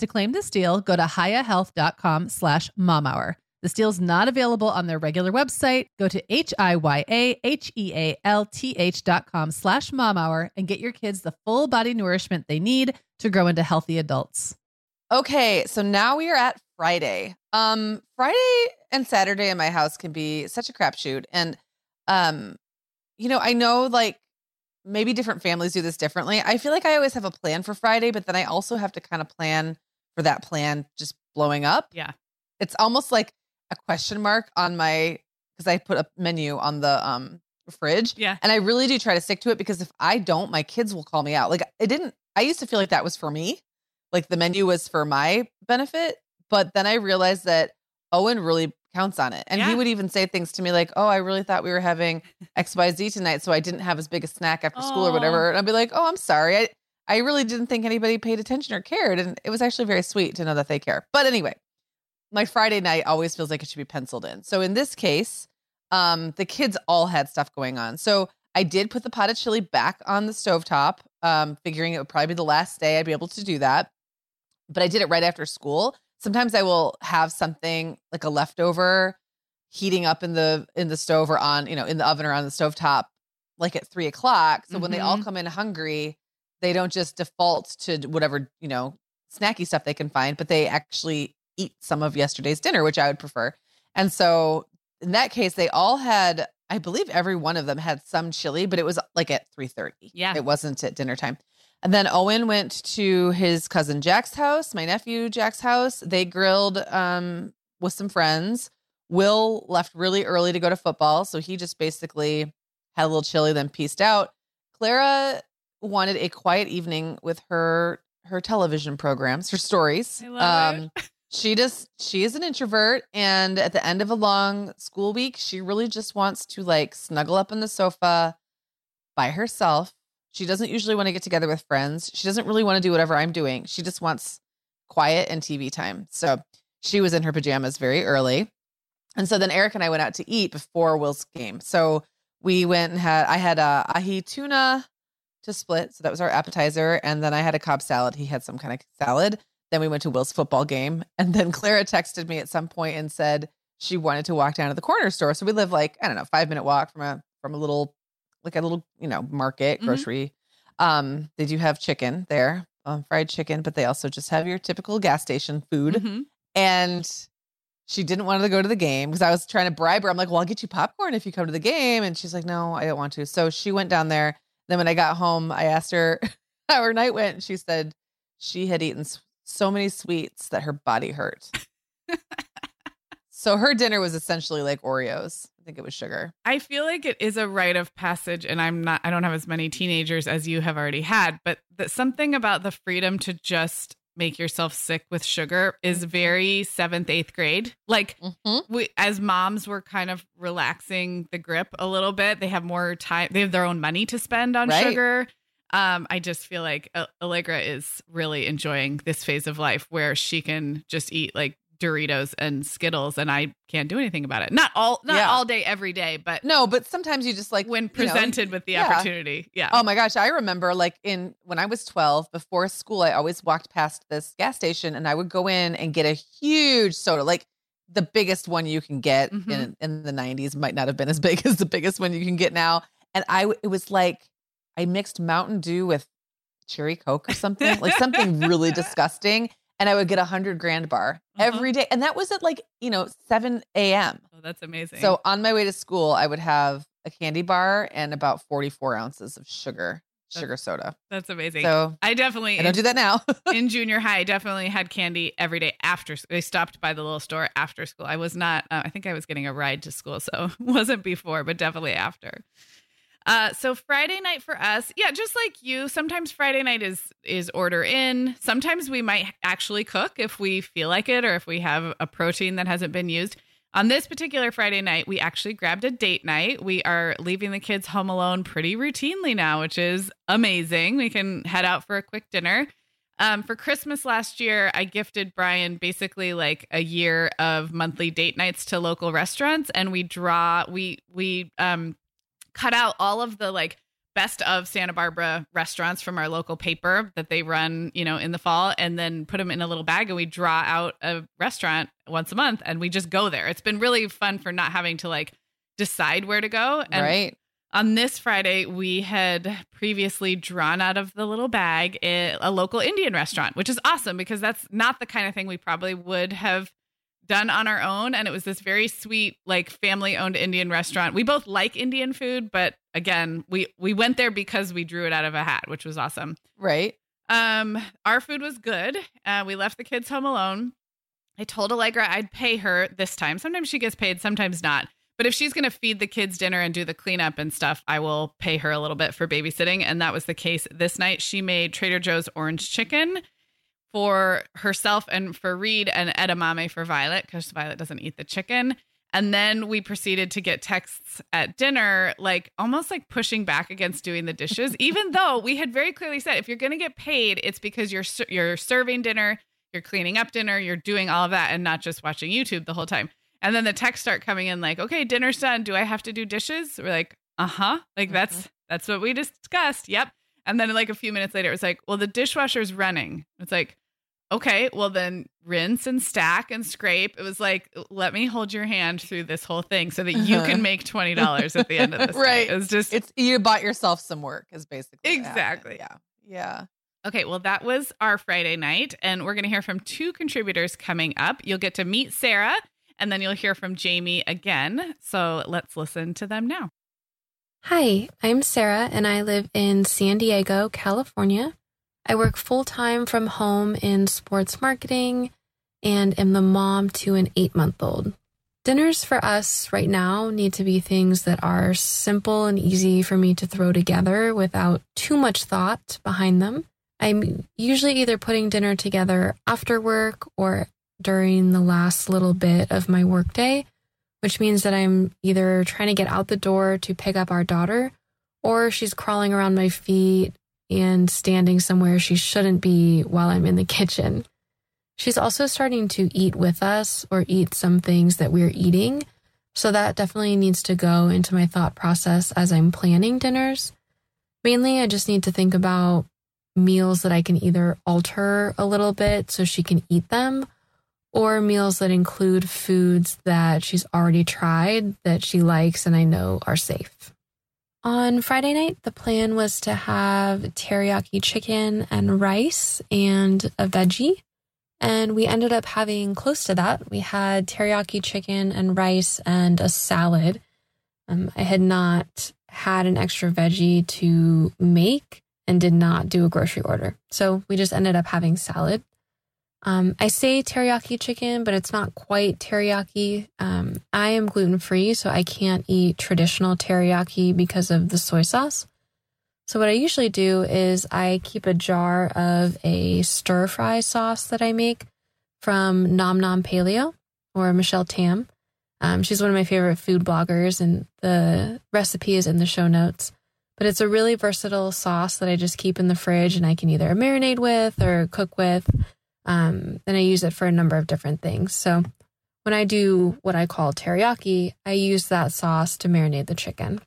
To claim this deal, go to hiyahealth.com slash momhour. This deal is not available on their regular website. Go to H-I-Y-A-H-E-A-L-T-H dot com slash momhour and get your kids the full body nourishment they need to grow into healthy adults. Okay, so now we are at Friday. Um, Friday and Saturday in my house can be such a crapshoot. And um, you know, I know like maybe different families do this differently. I feel like I always have a plan for Friday, but then I also have to kind of plan for that plan just blowing up. Yeah. It's almost like a question mark on my because I put a menu on the um fridge. Yeah. And I really do try to stick to it because if I don't, my kids will call me out. Like it didn't I used to feel like that was for me. Like the menu was for my benefit, but then I realized that Owen really counts on it. And he would even say things to me like, "Oh, I really thought we were having XYZ tonight, so I didn't have as big a snack after school or whatever." And I'd be like, "Oh, I'm sorry. I I really didn't think anybody paid attention or cared." And it was actually very sweet to know that they care. But anyway, my Friday night always feels like it should be penciled in. So in this case, um, the kids all had stuff going on. So I did put the pot of chili back on the stovetop, um, figuring it would probably be the last day I'd be able to do that. But I did it right after school. Sometimes I will have something like a leftover heating up in the in the stove or on, you know, in the oven or on the stovetop like at three o'clock. So when they all Mhm. come in hungry, they don't just default to whatever, you know, snacky stuff they can find, but they actually eat some of yesterday's dinner, which I would prefer. And so in that case, they all had, I believe every one of them had some chili, but it was like at 3:30. Yeah. It wasn't at dinner time. And then Owen went to his cousin Jack's house, my nephew Jack's house. They grilled um with some friends. Will left really early to go to football, so he just basically had a little chili, then pieced out. Clara wanted a quiet evening with her her television programs, her stories. It. Um, she just she is an introvert and at the end of a long school week, she really just wants to like snuggle up on the sofa by herself. She doesn't usually want to get together with friends. She doesn't really want to do whatever I'm doing. She just wants quiet and TV time. So she was in her pajamas very early. And so then Eric and I went out to eat before Will's game. So we went and had I had a ahi tuna to split. So that was our appetizer. And then I had a Cobb salad. He had some kind of salad. Then we went to Will's football game. And then Clara texted me at some point and said she wanted to walk down to the corner store. So we live like, I don't know, five minute walk from a from a little like a little, you know, market, Mhm. grocery. Um, they do have chicken there, um, fried chicken, but they also just have your typical gas station food Mhm. and she didn't want to go to the game because I was trying to bribe her. I'm like, well, I'll get you popcorn if you come to the game. And she's like, no, I don't want to. So she went down there. Then when I got home, I asked her how her night went. And she said she had eaten so many sweets that her body hurt. so her dinner was essentially like Oreos. I think it was sugar. I feel like it is a rite of passage, and I'm not, I don't have as many teenagers as you have already had, but that something about the freedom to just make yourself sick with sugar is very seventh, eighth grade. Like, Mm-hmm. we, as moms, we're kind of relaxing the grip a little bit. They have more time, they have their own money to spend on Right. sugar. Um, I just feel like Allegra is really enjoying this phase of life where she can just eat like Doritos and Skittles, and I can't do anything about it. Not all, not Yeah. all day, every day, but No, but sometimes you just like when you know, presented with the yeah. opportunity. Yeah. Oh my gosh, I remember like in when I was 12, before school, I always walked past this gas station and I would go in and get a huge soda, like the biggest one you can get in Mhm. in the 90s might not have been as big as the biggest one you can get now. And I it was like I mixed Mountain Dew with cherry Coke or something, like something really disgusting. And I would get a hundred grand bar Uh-huh. every day. And that was at like, you know, 7 a.m. Oh, that's amazing. So on my way to school, I would have a candy bar and about 44 ounces of sugar, sugar soda. that's amazing. So I definitely I don't do that now. in junior high, I definitely had candy every day after. They stopped by the little store after school. I was not. Uh, I think I was getting a ride to school, so wasn't before, but definitely after. Uh, so Friday night for us, yeah, just like you. Sometimes Friday night is is order in. Sometimes we might actually cook if we feel like it, or if we have a protein that hasn't been used. On this particular Friday night, we actually grabbed a date night. We are leaving the kids home alone pretty routinely now, which is amazing. We can head out for a quick dinner. Um, for Christmas last year, I gifted Brian basically like a year of monthly date nights to local restaurants, and we draw we we um cut out all of the like best of Santa Barbara restaurants from our local paper that they run, you know, in the fall and then put them in a little bag and we draw out a restaurant once a month and we just go there. It's been really fun for not having to like decide where to go. And right. on this Friday, we had previously drawn out of the little bag a, a local Indian restaurant, which is awesome because that's not the kind of thing we probably would have done on our own. And it was this very sweet, like family owned Indian restaurant. We both like Indian food, but again, we we went there because we drew it out of a hat, which was awesome. Right. Um, our food was good. Uh, we left the kids home alone. I told Allegra I'd pay her this time. Sometimes she gets paid, sometimes not. But if she's going to feed the kids dinner and do the cleanup and stuff, I will pay her a little bit for babysitting. And that was the case this night. She made Trader Joe's orange chicken for herself and for Reed and edamame for Violet because Violet doesn't eat the chicken. And then we proceeded to get texts at dinner, like almost like pushing back against doing the dishes, even though we had very clearly said if you're going to get paid, it's because you're you're serving dinner, you're cleaning up dinner, you're doing all of that, and not just watching YouTube the whole time. And then the texts start coming in like, okay, dinner's done. Do I have to do dishes? We're like, uh huh. Like that's that's what we discussed. Yep. And then like a few minutes later, it was like, well, the dishwasher's running. It's like, okay, well then rinse and stack and scrape. It was like, let me hold your hand through this whole thing so that you Uh-huh. can make twenty dollars at the end of this. Right. It's just It's you bought yourself some work is basically. Exactly. Yeah. Yeah. Okay, well, that was our Friday night, and we're going to hear from two contributors coming up. You'll get to meet Sarah, and then you'll hear from Jamie again. So let's listen to them now. Hi, I'm Sarah and I live in San Diego, California. I work full time from home in sports marketing and am the mom to an eight month old. Dinners for us right now need to be things that are simple and easy for me to throw together without too much thought behind them. I'm usually either putting dinner together after work or during the last little bit of my workday which means that I'm either trying to get out the door to pick up our daughter or she's crawling around my feet and standing somewhere she shouldn't be while I'm in the kitchen. She's also starting to eat with us or eat some things that we're eating. So that definitely needs to go into my thought process as I'm planning dinners. Mainly, I just need to think about meals that I can either alter a little bit so she can eat them or meals that include foods that she's already tried that she likes and I know are safe. On Friday night, the plan was to have teriyaki chicken and rice and a veggie. And we ended up having close to that. We had teriyaki chicken and rice and a salad. Um, I had not had an extra veggie to make and did not do a grocery order. So we just ended up having salad. Um, I say teriyaki chicken, but it's not quite teriyaki. Um, I am gluten free, so I can't eat traditional teriyaki because of the soy sauce. So, what I usually do is I keep a jar of a stir fry sauce that I make from Nom Nom Paleo or Michelle Tam. Um, she's one of my favorite food bloggers, and the recipe is in the show notes. But it's a really versatile sauce that I just keep in the fridge and I can either marinate with or cook with. Um, and I use it for a number of different things. So when I do what I call teriyaki, I use that sauce to marinate the chicken.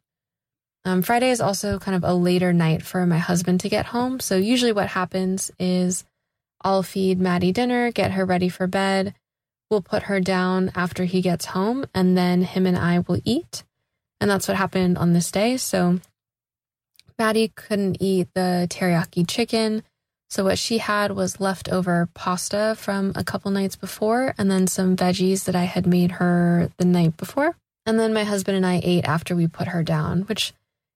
Um, Friday is also kind of a later night for my husband to get home. So usually what happens is I'll feed Maddie dinner, get her ready for bed. We'll put her down after he gets home, and then him and I will eat. And that's what happened on this day. So Maddie couldn't eat the teriyaki chicken. So, what she had was leftover pasta from a couple nights before, and then some veggies that I had made her the night before. And then my husband and I ate after we put her down, which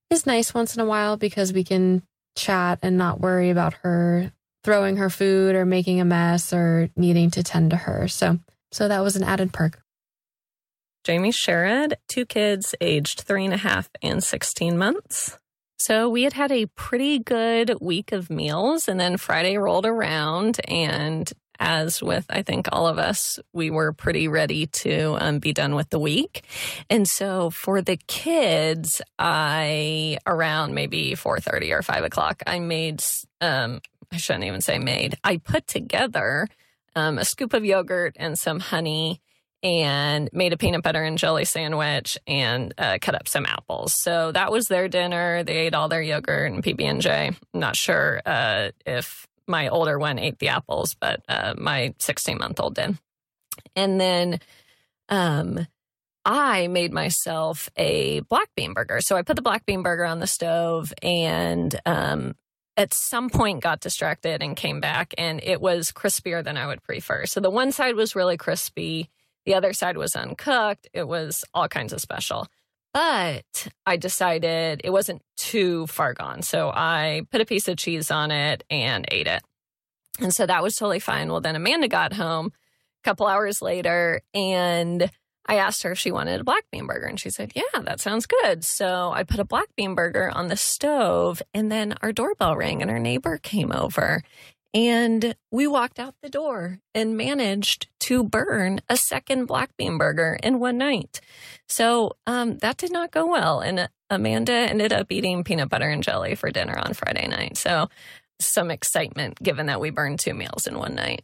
is nice once in a while because we can chat and not worry about her throwing her food or making a mess or needing to tend to her. So, so that was an added perk. Jamie Sherrod, two kids aged three and a half and 16 months. So we had had a pretty good week of meals, and then Friday rolled around, and as with I think all of us, we were pretty ready to um, be done with the week. And so for the kids, I around maybe four thirty or five o'clock, I made. Um, I shouldn't even say made. I put together um, a scoop of yogurt and some honey and made a peanut butter and jelly sandwich and uh, cut up some apples. So that was their dinner. They ate all their yogurt and PB and J. Not sure uh, if my older one ate the apples, but uh, my 16 month old did. And then um, I made myself a black bean burger. So I put the black bean burger on the stove and um, at some point got distracted and came back and it was crispier than I would prefer. So the one side was really crispy the other side was uncooked. It was all kinds of special. But I decided it wasn't too far gone. So I put a piece of cheese on it and ate it. And so that was totally fine. Well, then Amanda got home a couple hours later and I asked her if she wanted a black bean burger. And she said, Yeah, that sounds good. So I put a black bean burger on the stove and then our doorbell rang and our neighbor came over. And we walked out the door and managed to burn a second black bean burger in one night. So um, that did not go well. And Amanda ended up eating peanut butter and jelly for dinner on Friday night. So some excitement given that we burned two meals in one night.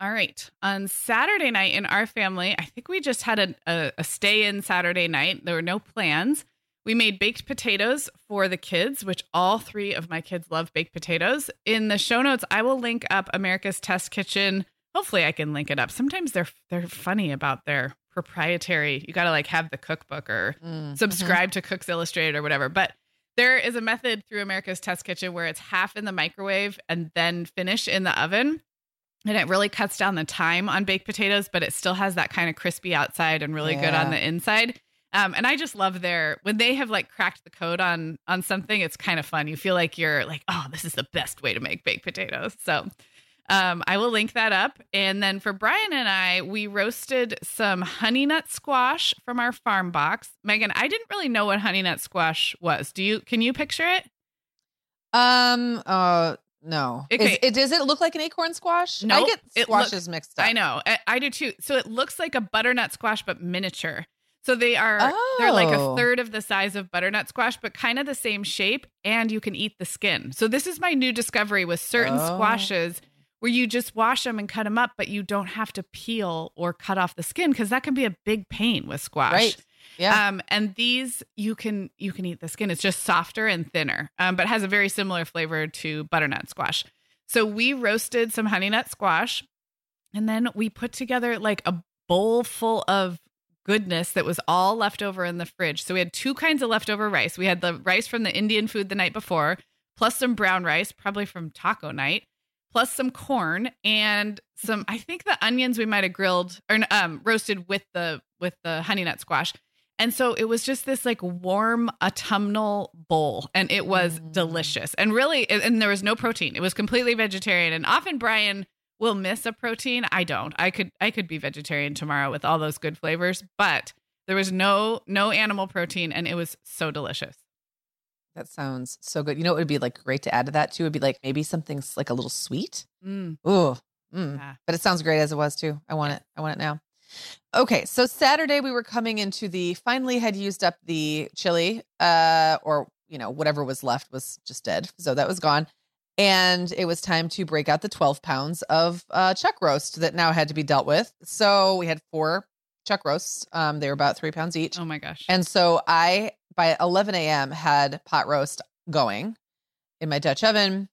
All right. On Saturday night in our family, I think we just had a, a, a stay in Saturday night. There were no plans. We made baked potatoes for the kids, which all three of my kids love baked potatoes. In the show notes, I will link up America's Test Kitchen. Hopefully, I can link it up. Sometimes they're they're funny about their proprietary. You got to like have the cookbook or mm, subscribe mm-hmm. to Cooks Illustrated or whatever. But there is a method through America's Test Kitchen where it's half in the microwave and then finish in the oven. And it really cuts down the time on baked potatoes, but it still has that kind of crispy outside and really yeah. good on the inside. Um, and I just love their when they have like cracked the code on on something. It's kind of fun. You feel like you're like, oh, this is the best way to make baked potatoes. So um, I will link that up. And then for Brian and I, we roasted some honey nut squash from our farm box. Meagan, I didn't really know what honey nut squash was. Do you? Can you picture it? Um. Uh. No. Okay. Is, it, does it look like an acorn squash? No, I get squashes mixed up. I know. I, I do too. So it looks like a butternut squash, but miniature. So they are oh. they're like a oh. third of the size of butternut squash, but kind of the same shape, and you can eat the skin. So this is my new discovery with certain oh. squashes where you just wash them and cut them up, but you don't have to peel or cut off the skin because that can be a big pain with squash. Right. Yeah. Um, and these you can you can eat the skin. It's just softer and thinner, um, but has a very similar flavor to butternut squash. So we roasted some honey nut squash, and then we put together like a bowl full of goodness that was all left over in the fridge. So we had two kinds of leftover rice. We had the rice from the Indian food the night before, plus some brown rice, probably from taco night, plus some corn and some I think the onions we might have grilled or um roasted with the with the honey nut squash. And so it was just this like warm autumnal bowl and it was mm. delicious. And really and there was no protein. It was completely vegetarian and often Brian will miss a protein. I don't. I could I could be vegetarian tomorrow with all those good flavors, but there was no no animal protein and it was so delicious. That sounds so good. You know, it would be like great to add to that too. It would be like maybe something's like a little sweet. Mm. Ooh, mm. Yeah. but it sounds great as it was too. I want it. I want it now. Okay, so Saturday we were coming into the finally had used up the chili, uh, or you know whatever was left was just dead, so that was gone and it was time to break out the 12 pounds of uh, chuck roast that now had to be dealt with. So we had four chuck roasts. Um, they were about three pounds each. Oh my gosh. And so I, by 11 a.m., had pot roast going in my Dutch oven.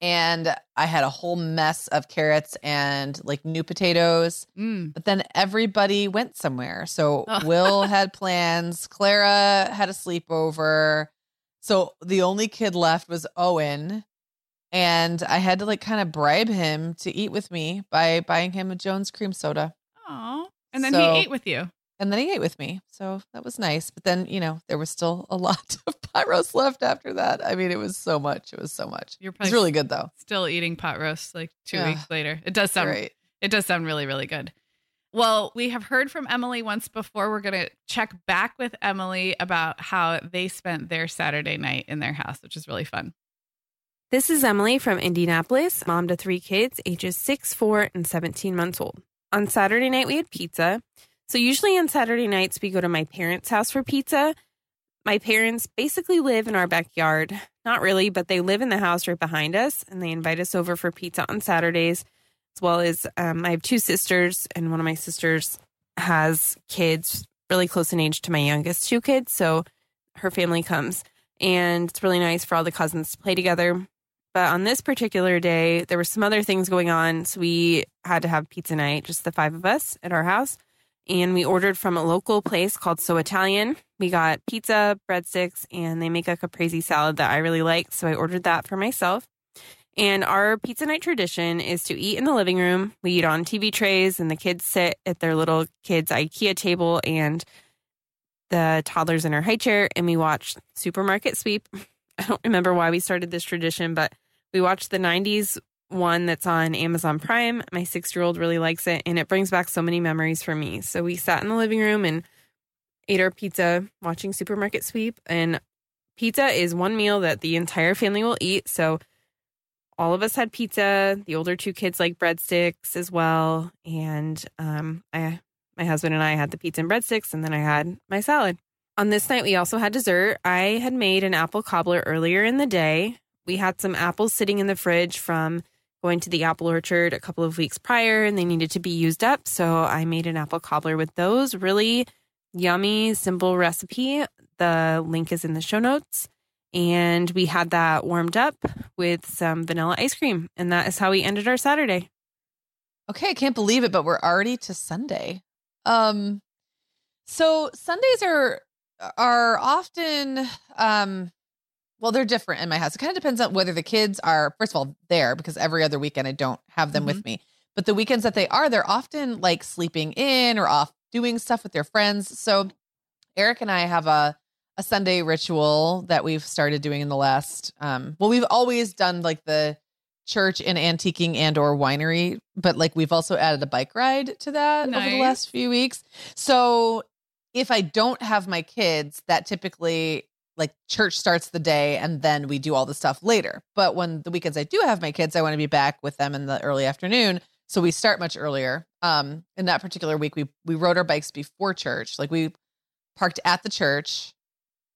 And I had a whole mess of carrots and like new potatoes. Mm. But then everybody went somewhere. So oh. Will had plans. Clara had a sleepover. So the only kid left was Owen and I had to like kind of bribe him to eat with me by buying him a Jones cream soda. Oh, and then So- he ate with you. And then he ate with me. So that was nice. But then, you know, there was still a lot of pot roast left after that. I mean, it was so much. It was so much. You're It was probably really good though. still eating pot roast like two Yeah. weeks later. It does sound Right. It does sound really, really good. Well, we have heard from Emily once before. We're going to check back with Emily about how they spent their Saturday night in their house, which is really fun. This is Emily from Indianapolis, mom to three kids, ages six, four, and 17 months old. On Saturday night, we had pizza. So, usually on Saturday nights, we go to my parents' house for pizza. My parents basically live in our backyard. Not really, but they live in the house right behind us, and they invite us over for pizza on Saturdays, as well as um, I have two sisters, and one of my sisters has kids really close in age to my youngest two kids. So, her family comes, and it's really nice for all the cousins to play together. But on this particular day, there were some other things going on. So we had to have pizza night, just the five of us at our house. And we ordered from a local place called So Italian. We got pizza, breadsticks, and they make a caprese salad that I really like. So I ordered that for myself. And our pizza night tradition is to eat in the living room. We eat on TV trays, and the kids sit at their little kids' IKEA table, and the toddlers in our high chair, and we watch Supermarket Sweep. I don't remember why we started this tradition, but we watched the 90s one that's on Amazon Prime. My six year old really likes it, and it brings back so many memories for me. So we sat in the living room and ate our pizza watching Supermarket Sweep. And pizza is one meal that the entire family will eat. So all of us had pizza. The older two kids like breadsticks as well. And um, I, my husband and I had the pizza and breadsticks, and then I had my salad. On this night, we also had dessert. I had made an apple cobbler earlier in the day. We had some apples sitting in the fridge from going to the apple orchard a couple of weeks prior, and they needed to be used up. So I made an apple cobbler with those. Really yummy, simple recipe. The link is in the show notes. And we had that warmed up with some vanilla ice cream. And that is how we ended our Saturday. Okay, I can't believe it, but we're already to Sunday. Um so Sundays are are often um well, they're different in my house. It kind of depends on whether the kids are first of all there because every other weekend I don't have them with me. But the weekends that they are, they're often like sleeping in or off doing stuff with their friends. So Eric and I have a a Sunday ritual that we've started doing in the last um well, we've always done like the church and antiquing and or winery but like we've also added a bike ride to that over the last few weeks so if i don't have my kids that typically like church starts the day and then we do all the stuff later. But when the weekends i do have my kids i want to be back with them in the early afternoon so we start much earlier. Um in that particular week we we rode our bikes before church like we parked at the church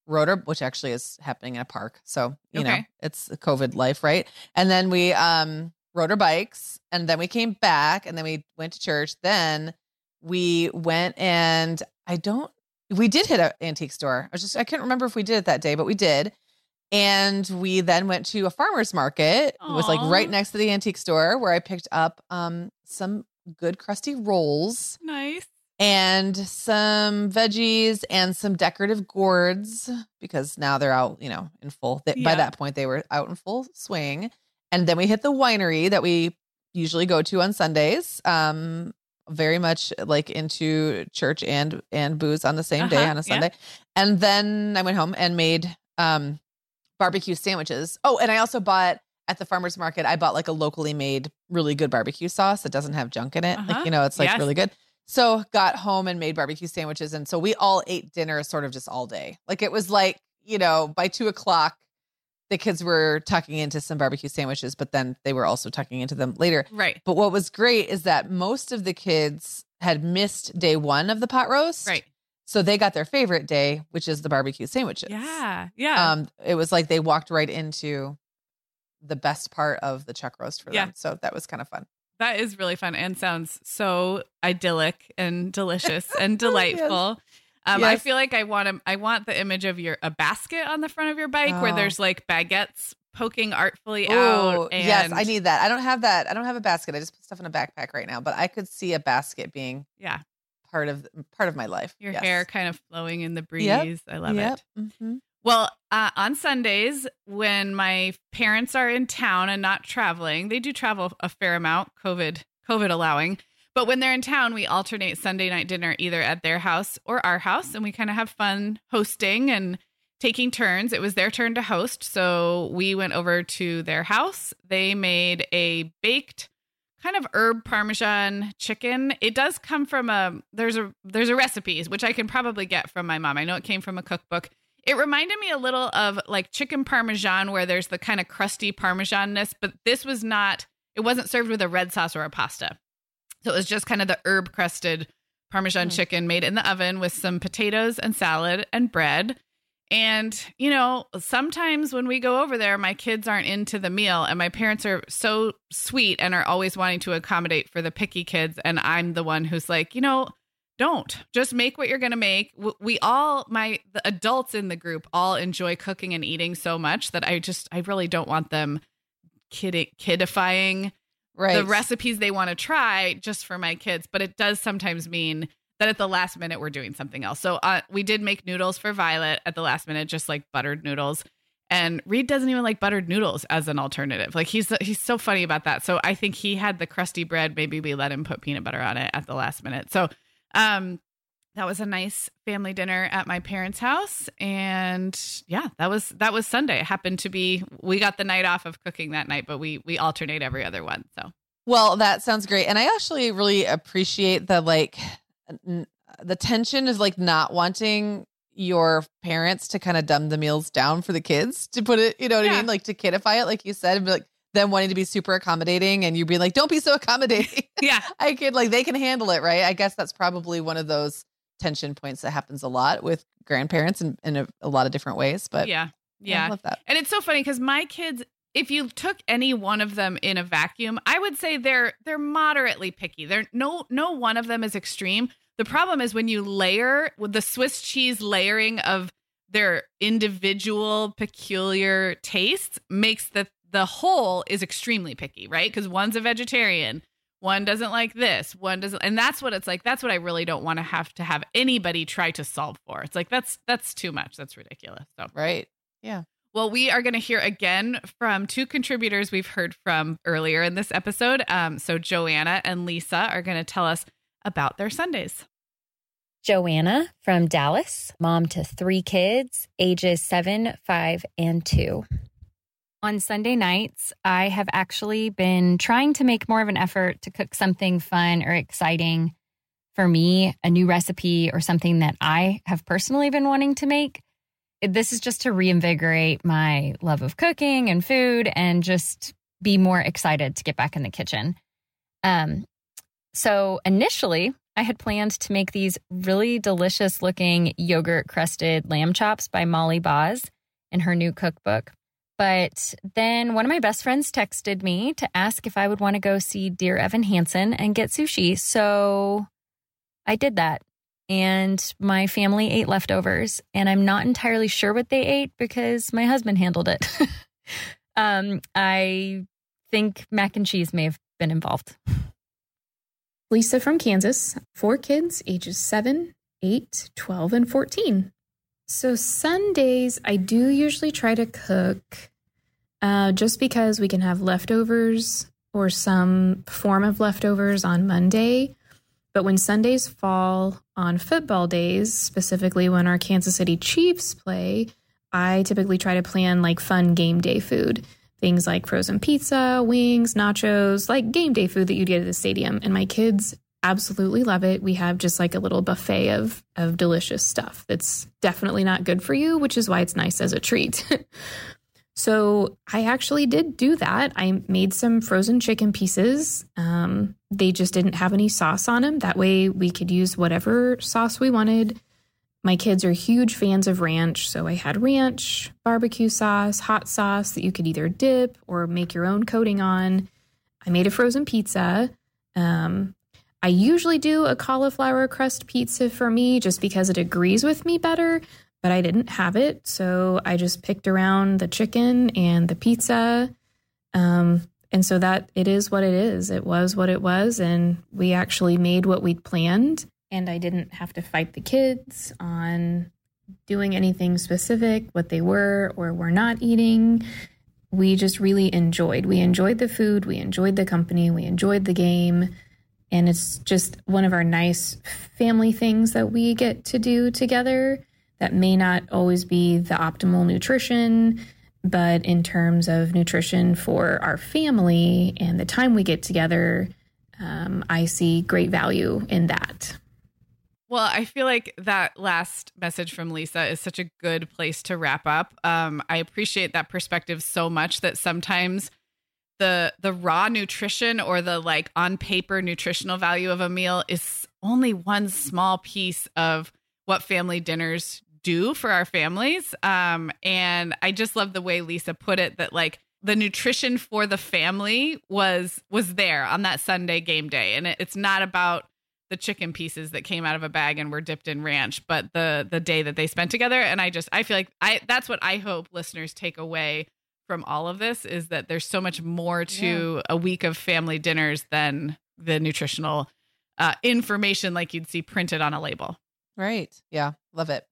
rode our which actually is happening in a park so you know it's covid life right? And then we um rode our bikes and then we came back and then we went to church then we went and i don't we did hit an antique store i was just i couldn't remember if we did it that day but we did and we then went to a farmer's market it was like right next to the antique store where i picked up um some good crusty rolls Nice. and some veggies and some decorative gourds because now they're out, you know, in full. They, By that point, they were out in full swing. And then we hit the winery that we usually go to on Sundays. Um, very much like into church and and booze on the same day Uh-huh, on a yeah. Sunday. And then I went home and made um barbecue sandwiches. Oh, and I also bought at the farmers market, I bought like a locally made really good barbecue sauce that doesn't have junk in it. Uh-huh. Like, you know, it's like Yes. really good. So got home and made barbecue sandwiches. And so we all ate dinner sort of just all day. Like it was like, you know, by two o'clock, the kids were tucking into some barbecue sandwiches, but then they were also tucking into them later. Right. But what was great is that most of the kids had missed day one of the pot roast. Right. So they got their favorite day, which is the barbecue sandwiches. Yeah. Yeah. Um, it was like they walked right into the best part of the chuck roast for Yeah. them. So that was kind of fun. That is really fun and sounds so idyllic and delicious and delightful. Um, I feel like I want to, I want the image of your a basket on the front of your bike where Oh. there's like baguettes poking artfully Oh, out. And yes, I need that. I don't have that. I don't have a basket. I just put stuff in a backpack right now, but I could see a basket being yeah, part of part of my life. your Yes. hair kind of flowing in the breeze. Yep. I love Yep. it. Mhm. Well, uh, on Sundays, when my parents are in town and not traveling, they do travel a fair amount, COVID COVID allowing. But when they're in town, we alternate Sunday night dinner either at their house or our house, and we kind of have fun hosting and taking turns. It was their turn to host, so we went over to their house. They made a baked kind of herb parmesan chicken. It does come from a there's a there's a recipe which I can probably get from my mom. I know it came from a cookbook. It reminded me a little of like chicken parmesan where there's the kind of crusty parmesanness, but this was not it wasn't served with a red sauce or a pasta. So it was just kind of the herb crusted parmesan mm. chicken made in the oven with some potatoes and salad and bread. And, you know, sometimes when we go over there, my kids aren't into the meal, and my parents are so sweet and are always wanting to accommodate for the picky kids. And I'm the one who's like, you know, don't just make what you're going to make. We all, my, the adults in the group all enjoy cooking and eating so much that I just, I really don't want them kid, kidifying right. the recipes they want to try just for my kids. But it does sometimes mean that at the last minute we're doing something else. So uh, we did make noodles for Violet at the last minute, just like buttered noodles. And Reed doesn't even like buttered noodles as an alternative. Like he's he's so funny about that. So I think he had the crusty bread. Maybe we let him put peanut butter on it at the last minute. So um, that was a nice family dinner at my parents' house, and yeah, that was that was Sunday. It happened to be we got the night off of cooking that night, but we we alternate every other one. So well, that sounds great, and I actually really appreciate the like the tension is like not wanting your parents to kind of dumb the meals down for the kids to put it, you know what yeah. I mean? Like to kidify it, like you said, and be like them wanting to be super accommodating and you being like, don't be so accommodating. yeah. I could like they can handle it, right? I guess that's probably one of those tension points that happens a lot with grandparents in, in a, a lot of different ways. But yeah. Yeah. I love that. And it's so funny because my kids if you took any one of them in a vacuum, I would say they're they're moderately picky. They're no no one of them is extreme. The problem is when you layer with the Swiss cheese layering of their individual peculiar tastes makes the the whole is extremely picky, right? Because one's a vegetarian, one doesn't like this, one doesn't, and that's what it's like. That's what I really don't want to have to have anybody try to solve for. It's like that's that's too much. That's ridiculous. So right, yeah. Well, we are going to hear again from two contributors we've heard from earlier in this episode. Um, so, Joanna and Lisa are going to tell us about their Sundays. Joanna from Dallas, mom to three kids, ages seven, five, and two. On Sunday nights, I have actually been trying to make more of an effort to cook something fun or exciting for me, a new recipe or something that I have personally been wanting to make this is just to reinvigorate my love of cooking and food and just be more excited to get back in the kitchen. Um, so initially, I had planned to make these really delicious looking yogurt crusted lamb chops by Molly Baz in her new cookbook. But then one of my best friends texted me to ask if I would want to go see Dear Evan Hansen and get sushi. So I did that. And my family ate leftovers and i'm not entirely sure what they ate because my husband handled it. Um, i think mac and cheese may have been involved. Lisa from kansas four kids ages 7 8 12 and 14 so sundays i do usually try to cook uh, just because we can have leftovers or some form of leftovers on monday but when Sundays fall on football days, specifically when our Kansas City Chiefs play, I typically try to plan like fun game day food. Things like frozen pizza, wings, nachos, like game day food that you'd get at the stadium. And my kids absolutely love it. We have just like a little buffet of of delicious stuff that's definitely not good for you, which is why it's nice as a treat. So I actually did do that. I made some frozen chicken pieces. Um, they just didn't have any sauce on them. That way we could use whatever sauce we wanted. My kids are huge fans of ranch, so I had ranch, barbecue sauce, hot sauce that you could either dip or make your own coating on. I made a frozen pizza. Um, I usually do a cauliflower crust pizza for me just because it agrees with me better but I didn't have it. So I just picked around the chicken and the pizza. Um, and so that it is what it is. It was what it was. And we actually made what we'd planned. And I didn't have to fight the kids on doing anything specific, what they were or were not eating. We just really enjoyed. We enjoyed the food, we enjoyed the company, we enjoyed the game. And it's just one of our nice family things that we get to do together that may not always be the optimal nutrition, but in terms of nutrition for our family and the time we get together, um, I see great value in that. Well, I feel like that last message from Lisa is such a good place to wrap up. Um, I appreciate that perspective so much that sometimes the the raw nutrition or the like on paper nutritional value of a meal is only one small piece of what family dinners do for our families. Um, and I just love the way Lisa put it that like the nutrition for the family was was there on that Sunday game day, and it, it's not about the chicken pieces that came out of a bag and were dipped in ranch, but the the day that they spent together. And I just I feel like I that's what I hope listeners take away from all of this is that there's so much more to yeah. a week of family dinners than the nutritional uh, information like you'd see printed on a label. Right. Yeah. Love it.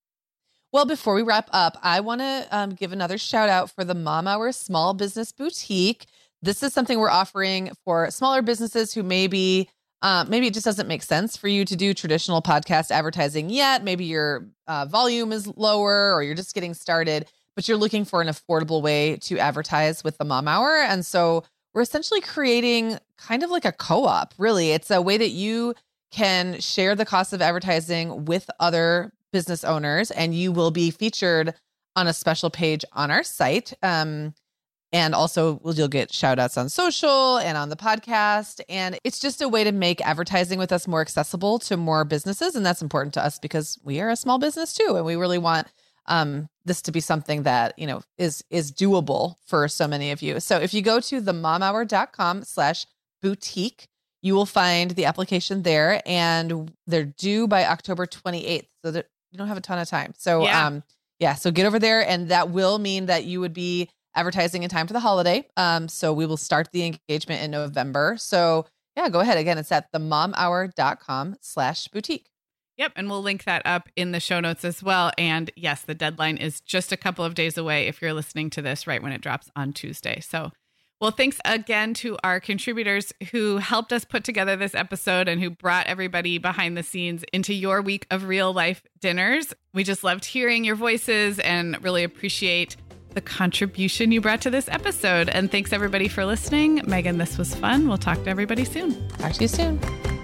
Well, before we wrap up, I want to um, give another shout out for the Mom Hour Small Business Boutique. This is something we're offering for smaller businesses who maybe uh, maybe it just doesn't make sense for you to do traditional podcast advertising yet. Maybe your uh, volume is lower or you're just getting started, but you're looking for an affordable way to advertise with the Mom Hour. And so we're essentially creating kind of like a co op, really. It's a way that you can share the cost of advertising with other business owners, and you will be featured on a special page on our site. Um, and also, you'll get shout outs on social and on the podcast. And it's just a way to make advertising with us more accessible to more businesses. And that's important to us because we are a small business too. And we really want um, this to be something that, you know, is is doable for so many of you. So if you go to themomhour.com slash boutique, you will find the application there and they're due by October 28th. So that you don't have a ton of time. So yeah. um yeah, so get over there and that will mean that you would be advertising in time for the holiday. Um so we will start the engagement in November. So yeah, go ahead. Again, it's at themomhour.com slash boutique. Yep. And we'll link that up in the show notes as well. And yes, the deadline is just a couple of days away if you're listening to this right when it drops on Tuesday. So well, thanks again to our contributors who helped us put together this episode and who brought everybody behind the scenes into your week of real life dinners. We just loved hearing your voices and really appreciate the contribution you brought to this episode. And thanks everybody for listening. Meagan, this was fun. We'll talk to everybody soon. Talk to you soon.